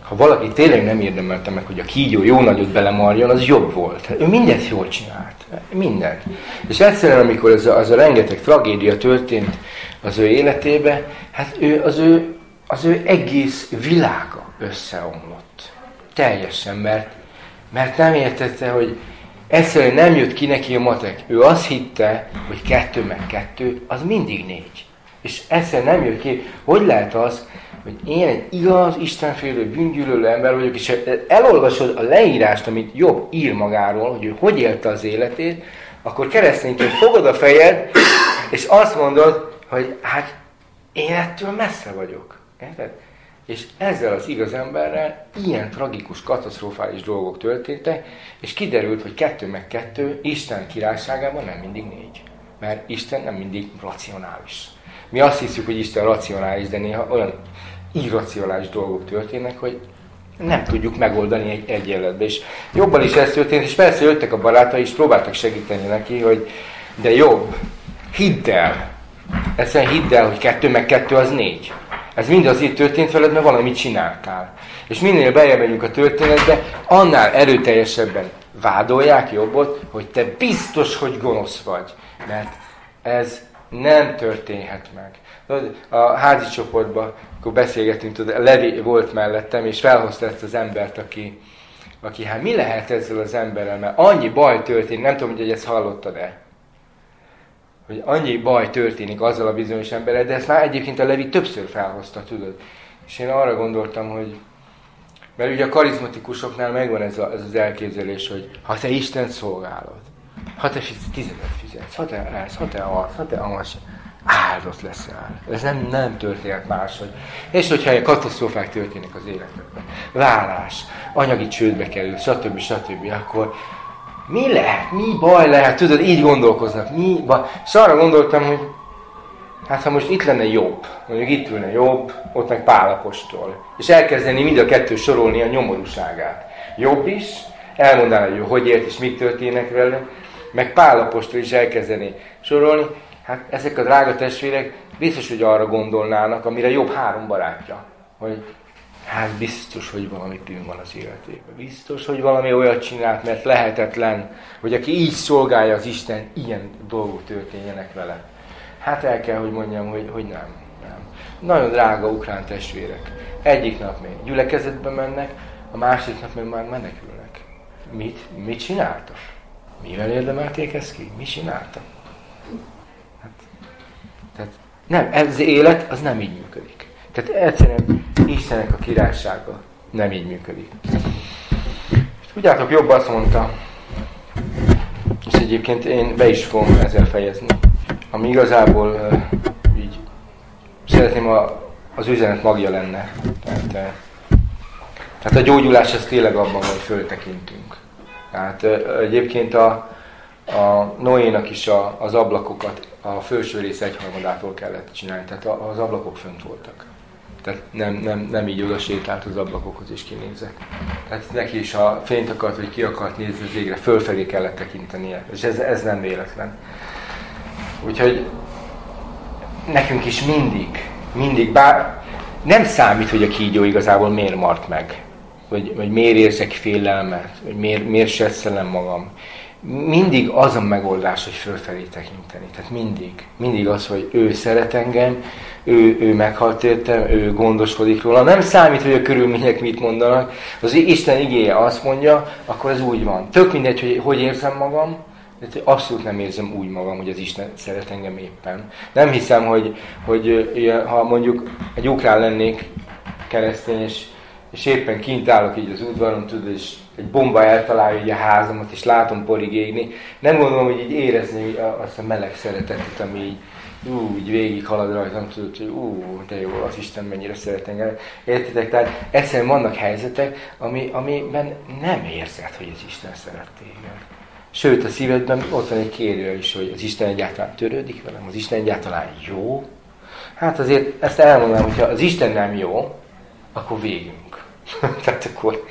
ha valaki tényleg nem érdemelte meg, hogy a kígyó jó nagyot belemarjon, az jobb volt. Ő mindent jól csinált. Mindent. És egyszerűen, amikor az a, az a rengeteg tragédia történt az ő életébe, hát ő, az, ő, az ő egész világa összeomlott. Teljesen, mert, mert nem értette, hogy egyszerűen nem jött ki neki a matek. Ő azt hitte, hogy kettő meg kettő, az mindig négy. És egyszerűen nem jött ki, hogy lehet az, hogy én egy igaz, istenfélő, bűngyűlölő ember vagyok, és elolvasod a leírást, amit Jobb ír magáról, hogy ő hogy élte az életét, akkor keresztényként fogod a fejed, és azt mondod, hogy hát én ettől messze vagyok. Érted? És ezzel az igaz emberrel ilyen tragikus, katasztrofális dolgok történtek, és kiderült, hogy kettő meg kettő Isten királyságában nem mindig négy. Mert Isten nem mindig racionális. Mi azt hiszük, hogy Isten racionális, de néha olyan irracionális dolgok történnek, hogy nem tudjuk megoldani egy egyenletbe. És jobban is ez történt, és persze jöttek a barátai, és próbáltak segíteni neki, hogy de jobb, hidd el. Egyszerűen hidd el, hogy kettő meg kettő az négy. Ez mind azért történt veled, mert valamit csináltál. És minél bejebb megyünk a történetbe, annál erőteljesebben vádolják jobbot, hogy te biztos, hogy gonosz vagy. Mert ez nem történhet meg. A házi csoportban akkor beszélgetünk, tudod, Levi volt mellettem, és felhozta ezt az embert, aki, aki hát mi lehet ezzel az emberrel, mert annyi baj történik, nem tudom, hogy ezt hallottad-e, hogy annyi baj történik azzal a bizonyos emberrel, de ezt már egyébként a Levi többször felhozta, tudod. És én arra gondoltam, hogy mert ugye a karizmatikusoknál megvan ez, a, ez az elképzelés, hogy ha te Isten szolgálod, ha te tizedet fizetsz, ha te ez, ha te az, ha te az, áldott leszel. Ez nem, nem történt máshogy. És hogyha katasztrófák történnek az életedben, vállás, anyagi csődbe kerül, stb. stb., akkor mi lehet, mi baj lehet, tudod, így gondolkoznak, mi baj. És arra gondoltam, hogy hát ha most itt lenne jobb, mondjuk itt ülne jobb, ott meg Pálapostól, és elkezdeni mind a kettő sorolni a nyomorúságát. Jobb is, elmondaná, hogy hogy élt és mit történnek vele, meg Pálapostól is elkezdeni sorolni, hát ezek a drága testvérek biztos, hogy arra gondolnának, amire jobb három barátja, hogy hát biztos, hogy valami bűn van az életében. Biztos, hogy valami olyat csinált, mert lehetetlen, hogy aki így szolgálja az Isten, ilyen dolgok történjenek vele. Hát el kell, hogy mondjam, hogy, hogy nem, nem. Nagyon drága ukrán testvérek. Egyik nap még gyülekezetbe mennek, a másik nap még már menekülnek. Mit? Mit csináltak? Mivel érdemelték ezt ki? Mit csináltak? Hát, tehát nem, ez élet az nem így működik. Tehát egyszerűen Istenek a királysága nem így működik. És tudjátok, jobb azt mondta, és egyébként én be is fogom ezzel fejezni, ami igazából így szeretném a, az üzenet magja lenne. Tehát, tehát a gyógyulás az tényleg abban, hogy föltekintünk. Tehát egyébként a, a Noénak is a, az ablakokat a felső rész egyharmadától kellett csinálni, tehát az ablakok fönt voltak. Tehát nem, nem, nem így oda sétált az ablakokhoz is kinézek. Tehát neki is a fényt akart, vagy ki akart nézni az égre, fölfelé kellett tekintenie. És ez, ez nem véletlen. Úgyhogy nekünk is mindig, mindig, bár nem számít, hogy a kígyó igazából miért mart meg. Vagy, vagy miért érzek félelmet, vagy miért, miért sesszelem magam mindig az a megoldás, hogy fölfelé tekinteni. Tehát mindig. Mindig az, hogy ő szeret engem, ő, ő meghalt értem, ő gondoskodik róla. Nem számít, hogy a körülmények mit mondanak. Az Isten igéje azt mondja, akkor ez úgy van. Tök mindegy, hogy hogy érzem magam, de abszolút nem érzem úgy magam, hogy az Isten szeret engem éppen. Nem hiszem, hogy, hogy ha mondjuk egy ukrán lennék keresztény, és, és éppen kint állok így az udvaron, tudod, és egy bomba eltalálja így a házamat, és látom porig égni. Nem gondolom, hogy így érezni azt a meleg szeretetet, ami így, ú, így végig halad rajtam, tudod, hogy ú, de jó, az Isten mennyire szeret engem. Értitek? Tehát egyszerűen vannak helyzetek, ami, amiben nem érzed, hogy az Isten szeret téged. Sőt, a szívedben ott van egy kérő is, hogy az Isten egyáltalán törődik velem, az Isten egyáltalán jó. Hát azért ezt elmondanám, hogyha az Isten nem jó, akkor végünk. Tehát akkor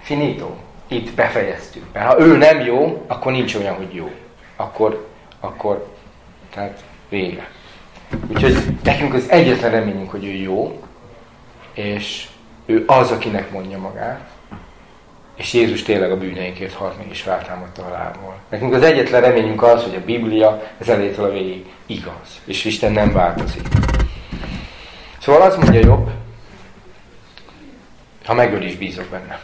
finito. Itt befejeztük. Mert ha ő nem jó, akkor nincs olyan, hogy jó. Akkor, akkor, tehát vége. Úgyhogy nekünk az egyetlen reményünk, hogy ő jó, és ő az, akinek mondja magát, és Jézus tényleg a bűneinkért halt meg és feltámadta a halálból. Nekünk az egyetlen reményünk az, hogy a Biblia ez elétől a végig igaz, és Isten nem változik. Szóval azt mondja jobb, ha megöl is bízok benne.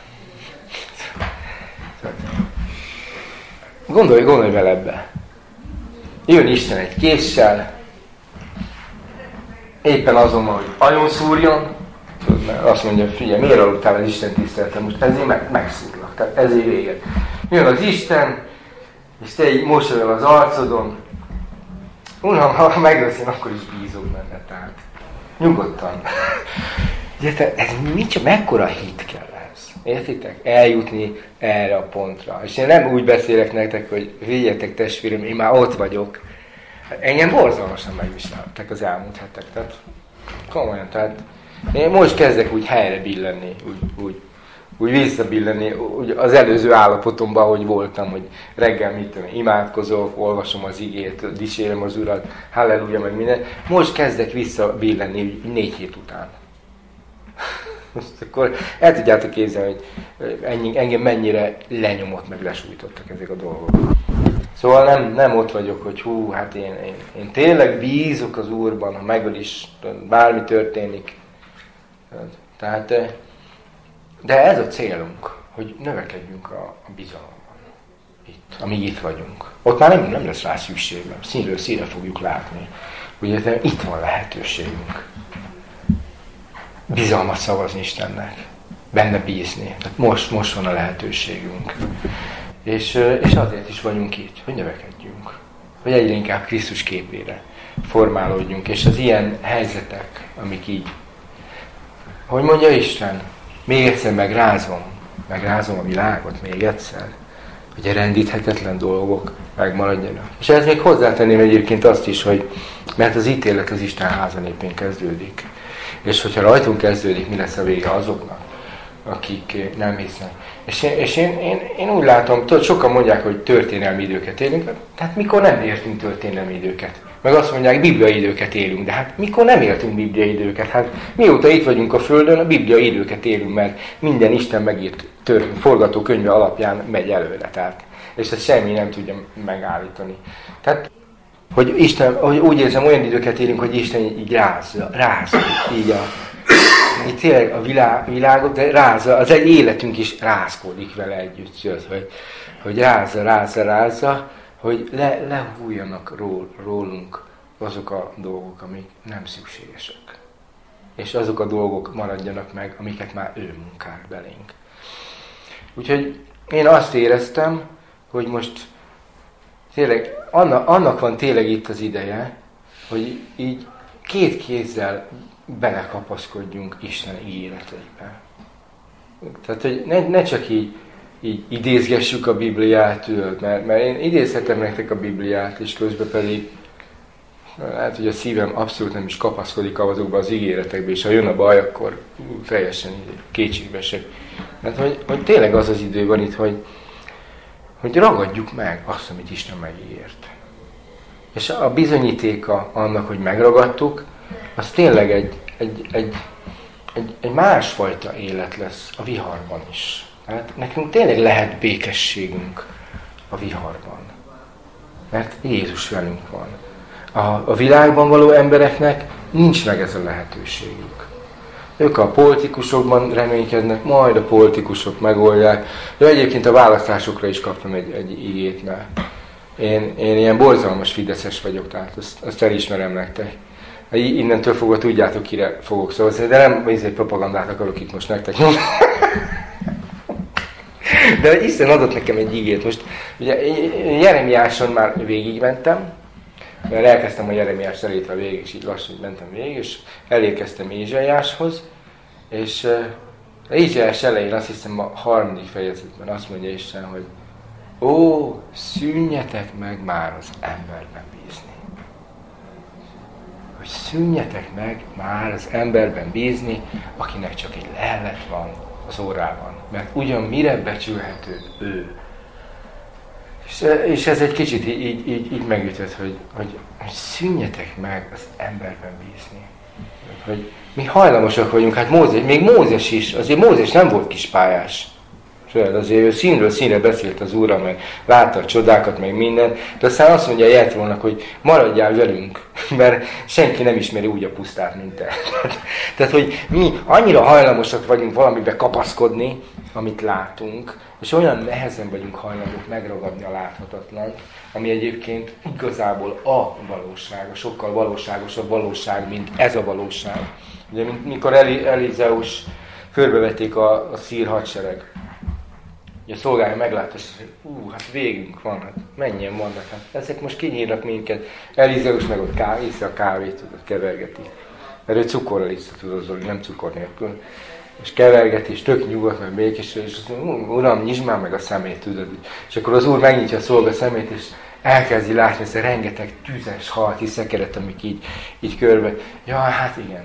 Gondolj, gondolj vele ebbe. Jön Isten egy késsel, éppen azon hogy ajon szúrjon, azt mondja, figyelj, miért aludtál az Isten tiszteletem? Most ezért meg, megszúrlak, tehát ezért véget. Jön az Isten, és te így mosolyol az arcodon. Uram, ha megölsz, akkor is bízok benne, tehát nyugodtan. Ugye, ez mit, mekkora hit kell Értitek? Eljutni erre a pontra. És én nem úgy beszélek nektek, hogy vigyetek testvérem, én már ott vagyok. Engem borzalmasan megviseltek az elmúlt hetek. Tehát komolyan, tehát én most kezdek úgy helyre billenni, úgy, úgy, úgy visszabillenni úgy az előző állapotomban, hogy voltam, hogy reggel mit tudom, imádkozok, olvasom az igét, dicsérem az Urat, halleluja, meg minden. Most kezdek visszabillenni négy hét után. Most akkor el tudjátok képzelni, hogy ennyi, engem mennyire lenyomott, meg lesújtottak ezek a dolgok. Szóval nem, nem ott vagyok, hogy hú, hát én, én, én tényleg bízok az Úrban, ha megöl is, bármi történik. Tehát, de ez a célunk, hogy növekedjünk a, a bizalomban. Itt, amíg itt vagyunk. Ott már nem, nem lesz rá szükség, színről színre fogjuk látni. Ugye itt van lehetőségünk bizalmat szavazni Istennek, benne bízni. Tehát most, most van a lehetőségünk. És, és azért is vagyunk itt, hogy növekedjünk. Hogy egyre inkább Krisztus képére formálódjunk. És az ilyen helyzetek, amik így, hogy mondja Isten, még egyszer megrázom, megrázom a világot, még egyszer. hogy a rendíthetetlen dolgok megmaradjanak. És ez még hozzátenném egyébként azt is, hogy mert az ítélet az Isten házanépén kezdődik. És hogyha rajtunk kezdődik, mi lesz a vége azoknak, akik nem hisznek. És, én, és én, én, én úgy látom, tudod, sokan mondják, hogy történelmi időket élünk, tehát mikor nem értünk történelmi időket? Meg azt mondják, bibliai időket élünk, de hát mikor nem éltünk bibliai időket? Hát mióta itt vagyunk a Földön, a bibliai időket élünk, mert minden Isten megírt tör, forgatókönyve alapján megy előre. Tehát, és ezt semmi nem tudja megállítani. Tehát hogy Isten, hogy úgy érzem, olyan időket élünk, hogy Isten így rázza, rázza, így a, így tényleg a világ, világot, de rázza, az egy életünk is rázkódik vele együtt, szóval, hogy, hogy rázza, rázza, rázza, hogy le, lehújjanak ról, rólunk azok a dolgok, amik nem szükségesek. És azok a dolgok maradjanak meg, amiket már ő munkál belénk. Úgyhogy én azt éreztem, hogy most tényleg annak, annak van tényleg itt az ideje, hogy így két kézzel belekapaszkodjunk Isten ígéreteibe. Tehát, hogy ne, ne csak így, így idézgessük a Bibliát, mert, mert én idézhetem nektek a Bibliát, és közben pedig lehet, hogy a szívem abszolút nem is kapaszkodik azokba az ígéretekbe, és ha jön a baj, akkor teljesen kétségbe esek. Mert hogy, hogy tényleg az az idő van itt, hogy, hogy ragadjuk meg azt, amit Isten megígért. És a bizonyítéka annak, hogy megragadtuk, az tényleg egy, egy, egy, egy, egy másfajta élet lesz a viharban is. Tehát nekünk tényleg lehet békességünk a viharban. Mert Jézus velünk van. A, a világban való embereknek nincs meg ez a lehetőségük. Ők a politikusokban reménykednek, majd a politikusok megoldják. De egyébként a választásokra is kaptam egy, egy igét, mert én, én ilyen borzalmas fideszes vagyok, tehát azt, azt elismerem nektek. Innentől fogva tudjátok, kire fogok szólni, de nem egy propagandát akarok itt most nektek nyomni. De hogy Isten adott nekem egy igét. Most ugye Jeremiáson már végigmentem, mert elkezdtem a Jeremiás szerétre végig, és így lassan mentem végig, és elérkeztem Ézsaiáshoz, és uh, Ézsaiás elején azt hiszem a harmadik fejezetben azt mondja Isten, hogy ó, szűnjetek meg már az emberben bízni. Hogy szűnjetek meg már az emberben bízni, akinek csak egy lehelet van az órában. Mert ugyan mire becsülhető ő, és, ez egy kicsit így, így, így megütött, hogy, hogy, hogy szűnjetek meg az emberben bízni. Hogy mi hajlamosak vagyunk, hát Mózes, még Mózes is, azért Mózes nem volt kispályás. Sőt, azért ő színről színre beszélt az Úrra, meg látta a csodákat, meg minden, de aztán azt mondja a Jetrónak, hogy maradjál velünk, mert senki nem ismeri úgy a pusztát, mint te. Tehát, hogy mi annyira hajlamosak vagyunk valamibe kapaszkodni, amit látunk, és olyan nehezen vagyunk hajlandók megragadni a láthatatlan, ami egyébként igazából a valóság, a sokkal valóságosabb valóság, mint ez a valóság. Ugye, mint mikor Eli, Elizeus körbevették a, a szír hadsereg, Ugye a szolgálja meglátta, hogy ú, hát végünk van, hát mennyien vannak, hát ezek most kinyírnak minket. Elizeus meg ott kávé, a kávét, tudod, kevergeti. Mert ő cukorral iszta, tudod, Zoli, nem cukor nélkül. És kevergeti, és tök nyugodt, meg békés, és azt mondja, uram, nyisd már meg a szemét, tudod. És akkor az úr megnyitja a szolga szemét, és elkezdi látni ezt a rengeteg tüzes halki szekeret, amik így, így körbe. Ja, hát igen.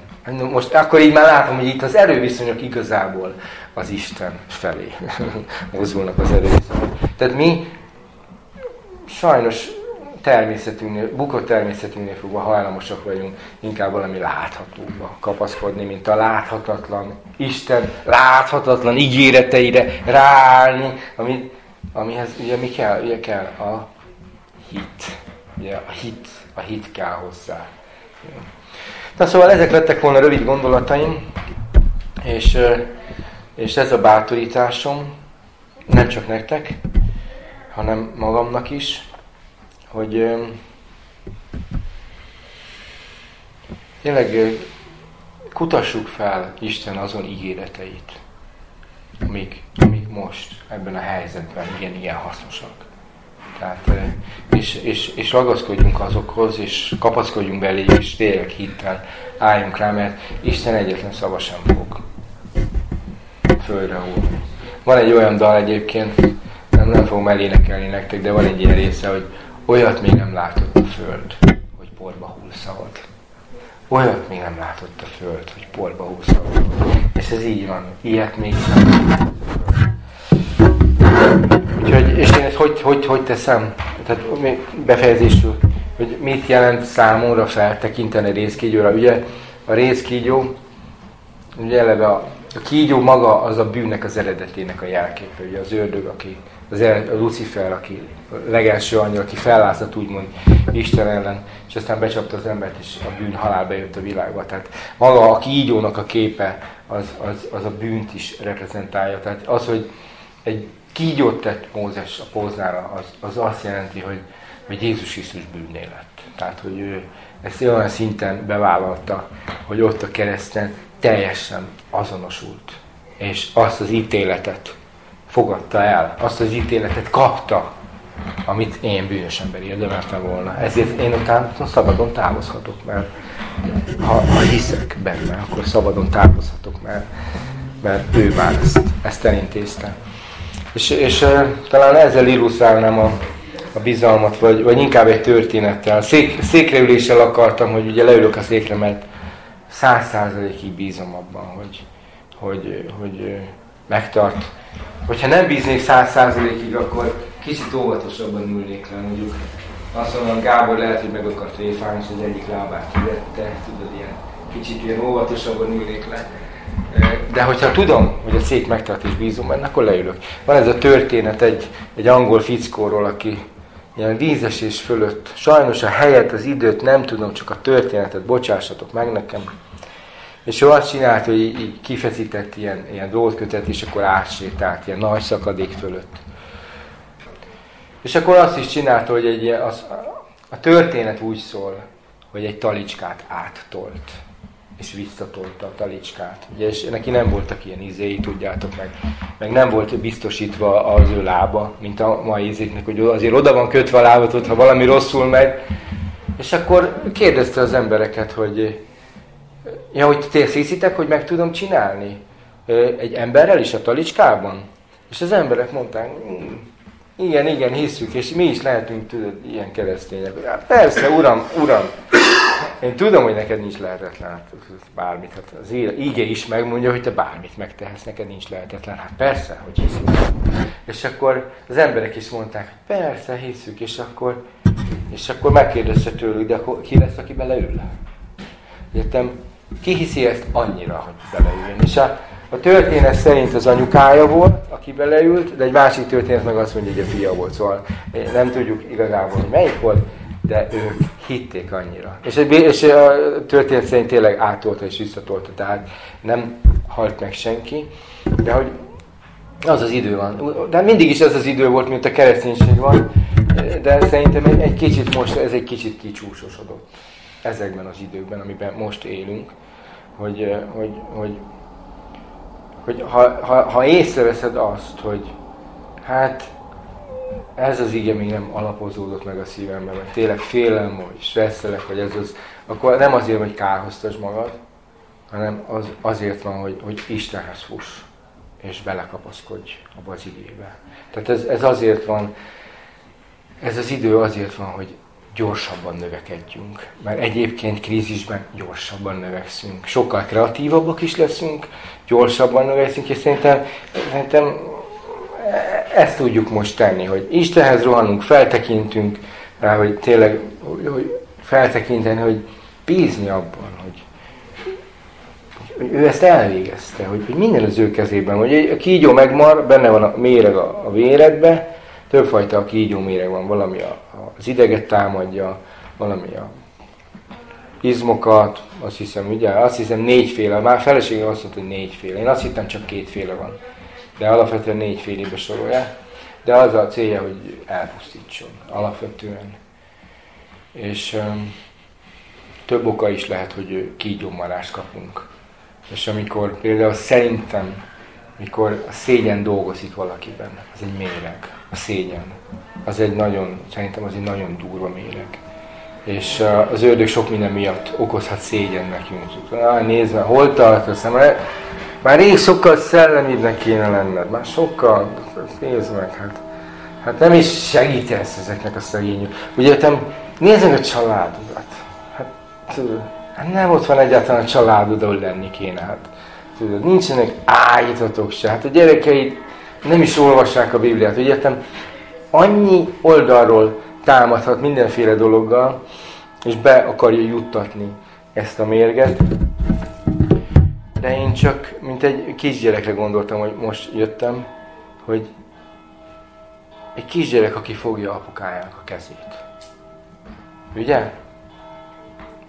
Most akkor így már látom, hogy itt az erőviszonyok igazából az Isten felé mozdulnak az erőviszonyok. Tehát mi sajnos természetünknél, bukott természetünknél fogva hajlamosak vagyunk inkább valami láthatóba kapaszkodni, mint a láthatatlan Isten láthatatlan ígéreteire ráállni, ami, amihez ugye mi kell? Ugye kell a hit. Ugye a hit, a hit kell hozzá. Na szóval ezek lettek volna rövid gondolataim, és, és ez a bátorításom nem csak nektek, hanem magamnak is, hogy tényleg kutassuk fel Isten azon ígéreteit, amik, amik most ebben a helyzetben igen, ilyen hasznosak. Tehát, és, és, és ragaszkodjunk azokhoz, és kapaszkodjunk belé, és tényleg hittel álljunk rá, mert Isten egyetlen szava sem fog földre húzni. Van egy olyan dal egyébként, nem nem fogom elénekelni nektek, de van egy ilyen része, hogy olyat még nem látott a föld, hogy porba hull szavad. Olyat még nem látott a föld, hogy porba hull szavad. És ez így van. Ilyet még nem Úgyhogy, és én ezt hogy, hogy, hogy teszem? Tehát befejezésül, hogy mit jelent számomra feltekinteni részkígyóra. Ugye a részkígyó, ugye eleve a, a kígyó maga az a bűnnek az eredetének a jelképe, ugye az ördög, aki, az a Lucifer, aki a legelső angyal, aki fellázadt úgymond Isten ellen, és aztán becsapta az embert, és a bűn halálba jött a világba. Tehát maga a kígyónak a képe az, az, az a bűnt is reprezentálja. Tehát az, hogy egy kígyót tett Mózes a póznára, az, az azt jelenti, hogy, hogy Jézus Krisztus bűnné lett. Tehát, hogy ő ezt olyan szinten bevállalta, hogy ott a kereszten teljesen azonosult. És azt az ítéletet fogadta el, azt az ítéletet kapta, amit én bűnös ember érdemeltem volna. Ezért én utána szabadon távozhatok, mert ha, ha hiszek benne, akkor szabadon távozhatok, mert, mert ő már ezt, ezt elintézte. És, és talán ezzel illusztrálnám a, a bizalmat, vagy, vagy inkább egy történettel. Szék, székreüléssel akartam, hogy ugye leülök a székre, mert száz százalékig bízom abban, hogy, hogy, hogy megtart. Hogyha nem bíznék száz százalékig, akkor kicsit óvatosabban ülnék le, mondjuk. Azt mondom, Gábor lehet, hogy meg akart réfálni, és az egyik lábát kivette, tudod, ilyen kicsit ilyen óvatosabban ülnék le. De hogyha tudom, hogy a szék megtart és bízom benne, akkor leülök. Van ez a történet egy, egy angol fickóról, aki ilyen vízesés fölött, sajnos a helyet, az időt nem tudom, csak a történetet, bocsássatok meg nekem. És ő azt csinált, hogy így, így kifeszített ilyen, ilyen drótkötet, és akkor átsétált ilyen nagy szakadék fölött. És akkor azt is csinálta, hogy egy, az, a történet úgy szól, hogy egy talicskát áttolt és visszatolta a talicskát. Ugye, és neki nem voltak ilyen izéi, tudjátok meg. Meg nem volt biztosítva az ő lába, mint a mai izéknek, hogy azért oda van kötve a lábat, ha valami rosszul megy. És akkor kérdezte az embereket, hogy ja, hogy ti hiszitek, hogy meg tudom csinálni egy emberrel is a talicskában? És az emberek mondták, hm, igen, igen, hiszük, és mi is lehetünk, tudod, ilyen keresztények. Hát persze, uram, uram, én tudom, hogy neked nincs lehetetlen, hát bármit. Hát az íge is megmondja, hogy te bármit megtehetsz, neked nincs lehetetlen. Hát persze, hogy hiszük. És akkor az emberek is mondták, hogy persze, hiszük, és akkor, és akkor megkérdezte tőlük, de akkor ki lesz, aki beleül? Értem, ki hiszi ezt annyira, hogy beleüljön? És a, a történet szerint az anyukája volt, aki beleült, de egy másik történet meg azt mondja, hogy a fia volt. Szóval nem tudjuk igazából, hogy melyik volt, de ők hitték annyira. És, és a történet szerint tényleg átolta és visszatolta, tehát nem halt meg senki, de hogy az az idő van. De mindig is ez az idő volt, mint a kereszténység van, de szerintem egy kicsit most, ez egy kicsit kicsúsosodott ezekben az időkben, amiben most élünk, hogy, hogy, hogy, hogy ha, ha, ha észreveszed azt, hogy hát ez az ige még nem alapozódott meg a szívemben, vagy tényleg félem, vagy stresszelek, vagy ez az, akkor nem azért, hogy kárhoztas magad, hanem az, azért van, hogy, hogy Istenhez fuss, és belekapaszkodj abba az igébe. Tehát ez, ez azért van, ez az idő azért van, hogy gyorsabban növekedjünk. Mert egyébként krízisben gyorsabban növekszünk. Sokkal kreatívabbak is leszünk, gyorsabban növekszünk, és szerintem, szerintem ezt tudjuk most tenni, hogy Istenhez rohanunk, feltekintünk rá, hogy tényleg hogy feltekinteni, hogy bízni abban, hogy, hogy ő ezt elvégezte, hogy, hogy minden az ő kezében, hogy a kígyó megmar, benne van a méreg a, a véredbe, többfajta a kígyó méreg van, valami a, az ideget támadja, valami a izmokat, azt hiszem, ugye, azt hiszem négyféle, már feleségem azt mondta, hogy négyféle, én azt hittem csak kétféle van de alapvetően négy félébe sorolják, de az a célja, hogy elpusztítson alapvetően. És um, több oka is lehet, hogy kígyómarást kapunk. És amikor például szerintem, mikor a szégyen dolgozik valakiben, az egy méreg, a szégyen. Az egy nagyon, szerintem az egy nagyon durva méreg. És az ördög sok minden miatt okozhat szégyen nekünk. Ah, nézd hol tart a szemre? Már rég sokkal szellemibbnek kéne lenned, már sokkal, nézd meg, hát Hát nem is segítesz ezeknek a szegények. Ugye, te nézzük a családodat. Hát, hát nem ott van egyáltalán a családod, ahol lenni kéne. Hát, tudod, nincsenek ágyítatok se. Hát a gyerekeid nem is olvassák a Bibliát. Ugye, értem, annyi oldalról támadhat mindenféle dologgal, és be akarja juttatni ezt a mérget. De én csak, mint egy kisgyerekre gondoltam, hogy most jöttem, hogy egy kisgyerek, aki fogja apukájának a kezét. Ugye?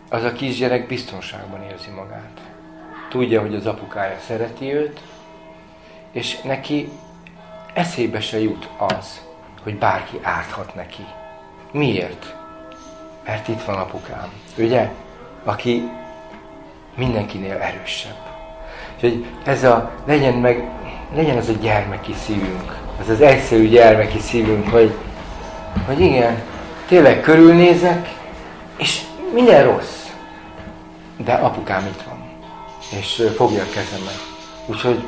Az a kisgyerek biztonságban érzi magát. Tudja, hogy az apukája szereti őt, és neki eszébe se jut az, hogy bárki árthat neki. Miért? Mert itt van apukám, ugye? Aki mindenkinél erősebb. Úgyhogy ez a, legyen meg, legyen ez a gyermeki szívünk, ez az egyszerű gyermeki szívünk, hogy, hogy igen, tényleg körülnézek, és minden rossz, de apukám itt van, és fogja a kezemet. Úgyhogy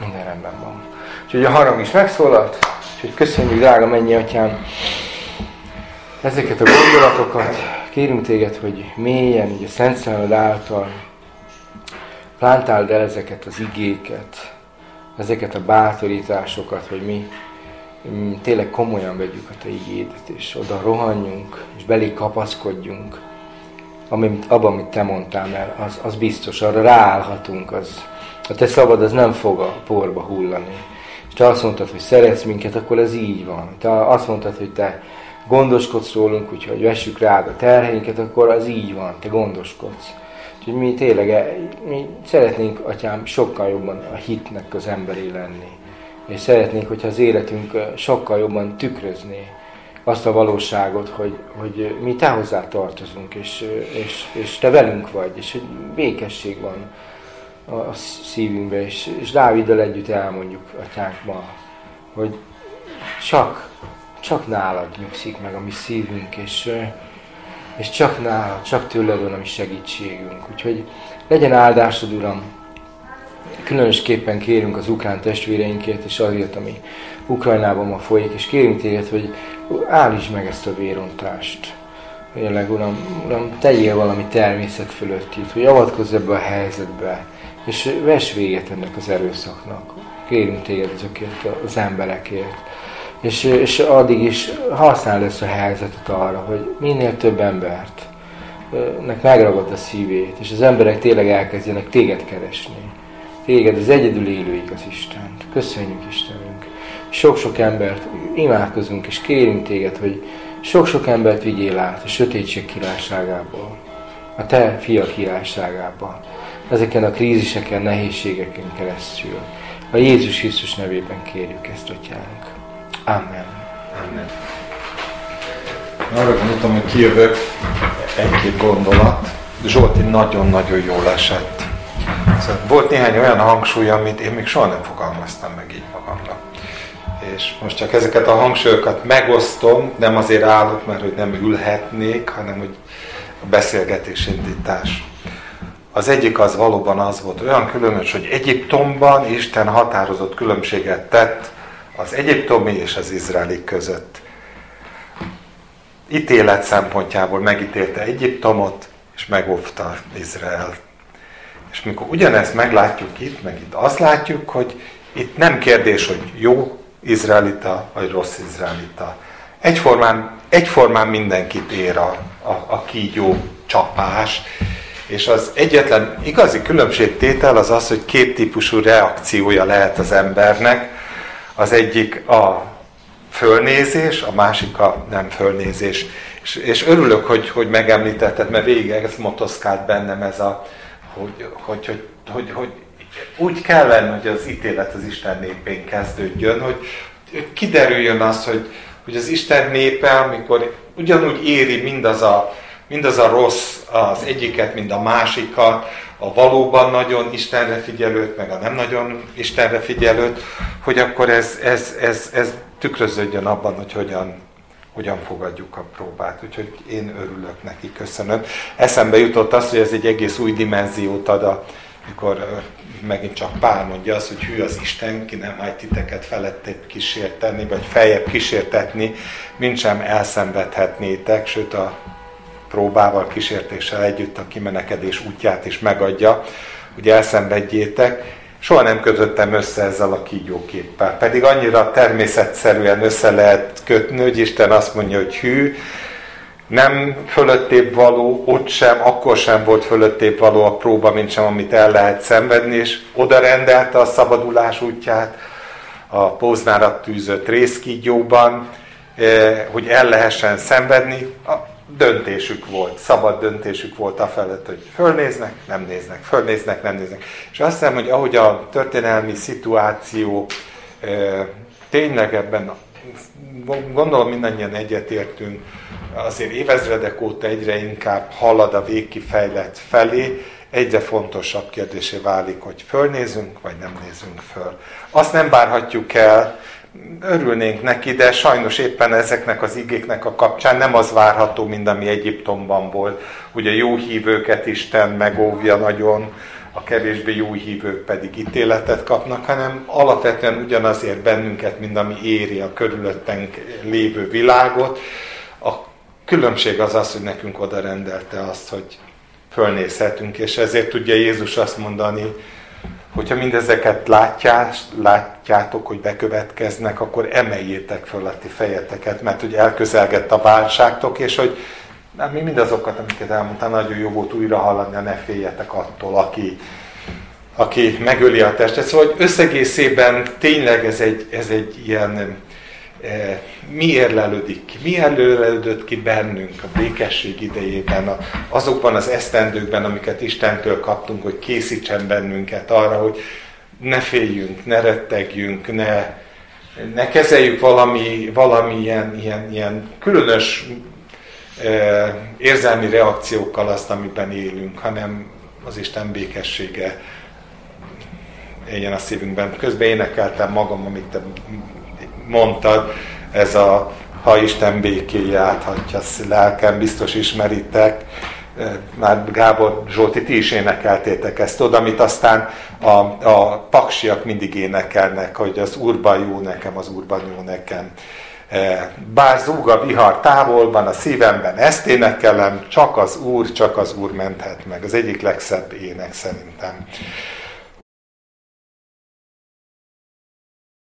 minden rendben van. Úgyhogy a harang is megszólalt, úgyhogy köszönjük, drága mennyi atyám, ezeket a gondolatokat. Kérünk téged, hogy mélyen, ugye a Szent Szemed által plántálд el ezeket az igéket, ezeket a bátorításokat, hogy mi mm, tényleg komolyan vegyük a Te igédet, és oda rohanjunk, és belé kapaszkodjunk, amit, abban, amit Te mondtál, mert az, az biztos, arra ráállhatunk, az, a Te szabad az nem fog a porba hullani. És Te azt mondtad, hogy szeretsz minket, akkor ez így van. Te azt mondtad, hogy Te gondoskodsz rólunk, úgyhogy vessük rád a terheinket, akkor az így van, Te gondoskodsz. Úgyhogy mi tényleg, eh, mi szeretnénk, atyám, sokkal jobban a hitnek az emberé lenni. És szeretnénk, hogyha az életünk sokkal jobban tükrözné azt a valóságot, hogy, hogy mi te hozzá tartozunk, és, és, és te velünk vagy, és hogy békesség van a szívünkben, és, és Dáviddal együtt elmondjuk atyánk ma, hogy csak, csak nálad nyugszik meg a mi szívünk, és, és csak nálad, csak tőled van a mi segítségünk. Úgyhogy legyen áldásod, Uram! Különösképpen kérünk az ukrán testvéreinkért, és azért, ami Ukrajnában ma folyik, és kérünk téged, hogy állítsd meg ezt a vérontást. Tényleg, Uram, Uram, tegyél valami természet fölött itt, hogy avatkozz ebbe a helyzetbe, és vess véget ennek az erőszaknak. Kérünk téged ezekért az emberekért és, és addig is használ ezt a helyzetet arra, hogy minél több embert nek megragad a szívét, és az emberek tényleg elkezdjenek téged keresni. Téged az egyedül élő igaz Istent. Köszönjük Istenünk. Sok-sok embert imádkozunk, és kérünk téged, hogy sok-sok embert vigyél át a sötétség királyságából, a te fia királyságába, ezeken a kríziseken, nehézségeken keresztül. A Jézus Krisztus nevében kérjük ezt, Atyánk. Amen. Amen. Arra gondoltam, hogy kijövök egy-két gondolat. Zsolti nagyon-nagyon jól esett. Szóval volt néhány olyan hangsúly, amit én még soha nem fogalmaztam meg így magamnak. És most csak ezeket a hangsúlyokat megosztom, nem azért állok, mert hogy nem ülhetnék, hanem hogy a beszélgetés indítás. Az egyik az valóban az volt olyan különös, hogy Egyiptomban Isten határozott különbséget tett az egyiptomi és az izraeli között. Ítélet szempontjából megítélte Egyiptomot, és megóvta Izrael. És mikor ugyanezt meglátjuk itt, meg itt azt látjuk, hogy itt nem kérdés, hogy jó izraelita, vagy rossz izraelita. Egyformán, egyformán mindenkit ér a, a, a kígyó csapás, és az egyetlen igazi különbségtétel az az, hogy két típusú reakciója lehet az embernek. Az egyik a fölnézés, a másik a nem fölnézés. És, és örülök, hogy, hogy megemlítetted, mert végig ez motoszkált bennem ez a, hogy, hogy, hogy, hogy, hogy úgy kellene, hogy az ítélet az Isten népén kezdődjön, hogy kiderüljön az, hogy, hogy az Isten népe, amikor ugyanúgy éri mindaz a, mindaz a rossz az egyiket, mind a másikat, a valóban nagyon Istenre figyelőt, meg a nem nagyon Istenre figyelőt, hogy akkor ez, ez, ez, ez tükröződjön abban, hogy hogyan, hogyan fogadjuk a próbát. Úgyhogy én örülök neki, köszönöm. Eszembe jutott az, hogy ez egy egész új dimenziót ad, amikor megint csak Pál mondja azt, hogy hű az Isten, ki nem hagy titeket felettébb kísérteni, vagy feljebb kísértetni, mint sem elszenvedhetnétek, sőt a próbával, kísértéssel együtt a kimenekedés útját is megadja, hogy elszenvedjétek. Soha nem kötöttem össze ezzel a kígyóképpel, pedig annyira természetszerűen össze lehet kötni, hogy Isten azt mondja, hogy hű, nem fölöttébb való, ott sem, akkor sem volt fölöttébb való a próba, mint sem, amit el lehet szenvedni, és oda rendelte a szabadulás útját a póznára tűzött részkígyóban, eh, hogy el lehessen szenvedni. Döntésük volt, szabad döntésük volt a felett, hogy fölnéznek, nem néznek, fölnéznek, nem néznek. És azt hiszem, hogy ahogy a történelmi szituáció eh, tényleg ebben, gondolom mindannyian egyetértünk, azért évezredek óta egyre inkább halad a végkifejlet felé, egyre fontosabb kérdésé válik, hogy fölnézünk, vagy nem nézünk föl. Azt nem várhatjuk el, örülnénk neki, de sajnos éppen ezeknek az igéknek a kapcsán nem az várható, mint ami Egyiptomban volt. Ugye jó hívőket Isten megóvja nagyon, a kevésbé jó hívők pedig ítéletet kapnak, hanem alapvetően ugyanazért bennünket, mint ami éri a körülöttünk lévő világot. A különbség az az, hogy nekünk oda rendelte azt, hogy fölnézhetünk, és ezért tudja Jézus azt mondani, hogyha mindezeket látjás, látjátok, hogy bekövetkeznek, akkor emeljétek föl a ti fejeteket, mert hogy elközelgett a válságtok, és hogy hát mi mindazokat, amiket elmondtam, nagyon jó volt újra hallani, ne féljetek attól, aki, aki megöli a testet. Szóval hogy összegészében tényleg ez egy, ez egy ilyen mi érlelődik ki, mi érlelődött ki bennünk a békesség idejében, azokban az esztendőkben, amiket Istentől kaptunk, hogy készítsen bennünket arra, hogy ne féljünk, ne rettegjünk, ne, ne kezeljük valami, valami ilyen, ilyen, ilyen különös e, érzelmi reakciókkal azt, amiben élünk, hanem az Isten békessége éljen a szívünkben. Közben énekeltem magam, amit te mondtad, ez a ha Isten békéje áthatja lelkem, biztos ismeritek, már Gábor Zsolti, ti is énekeltétek ezt oda, amit aztán a, a paksiak mindig énekelnek, hogy az Úrban jó nekem, az Úrban jó nekem. Bár zúg a vihar távolban, a szívemben ezt énekelem, csak az Úr, csak az Úr menthet meg. Az egyik legszebb ének szerintem.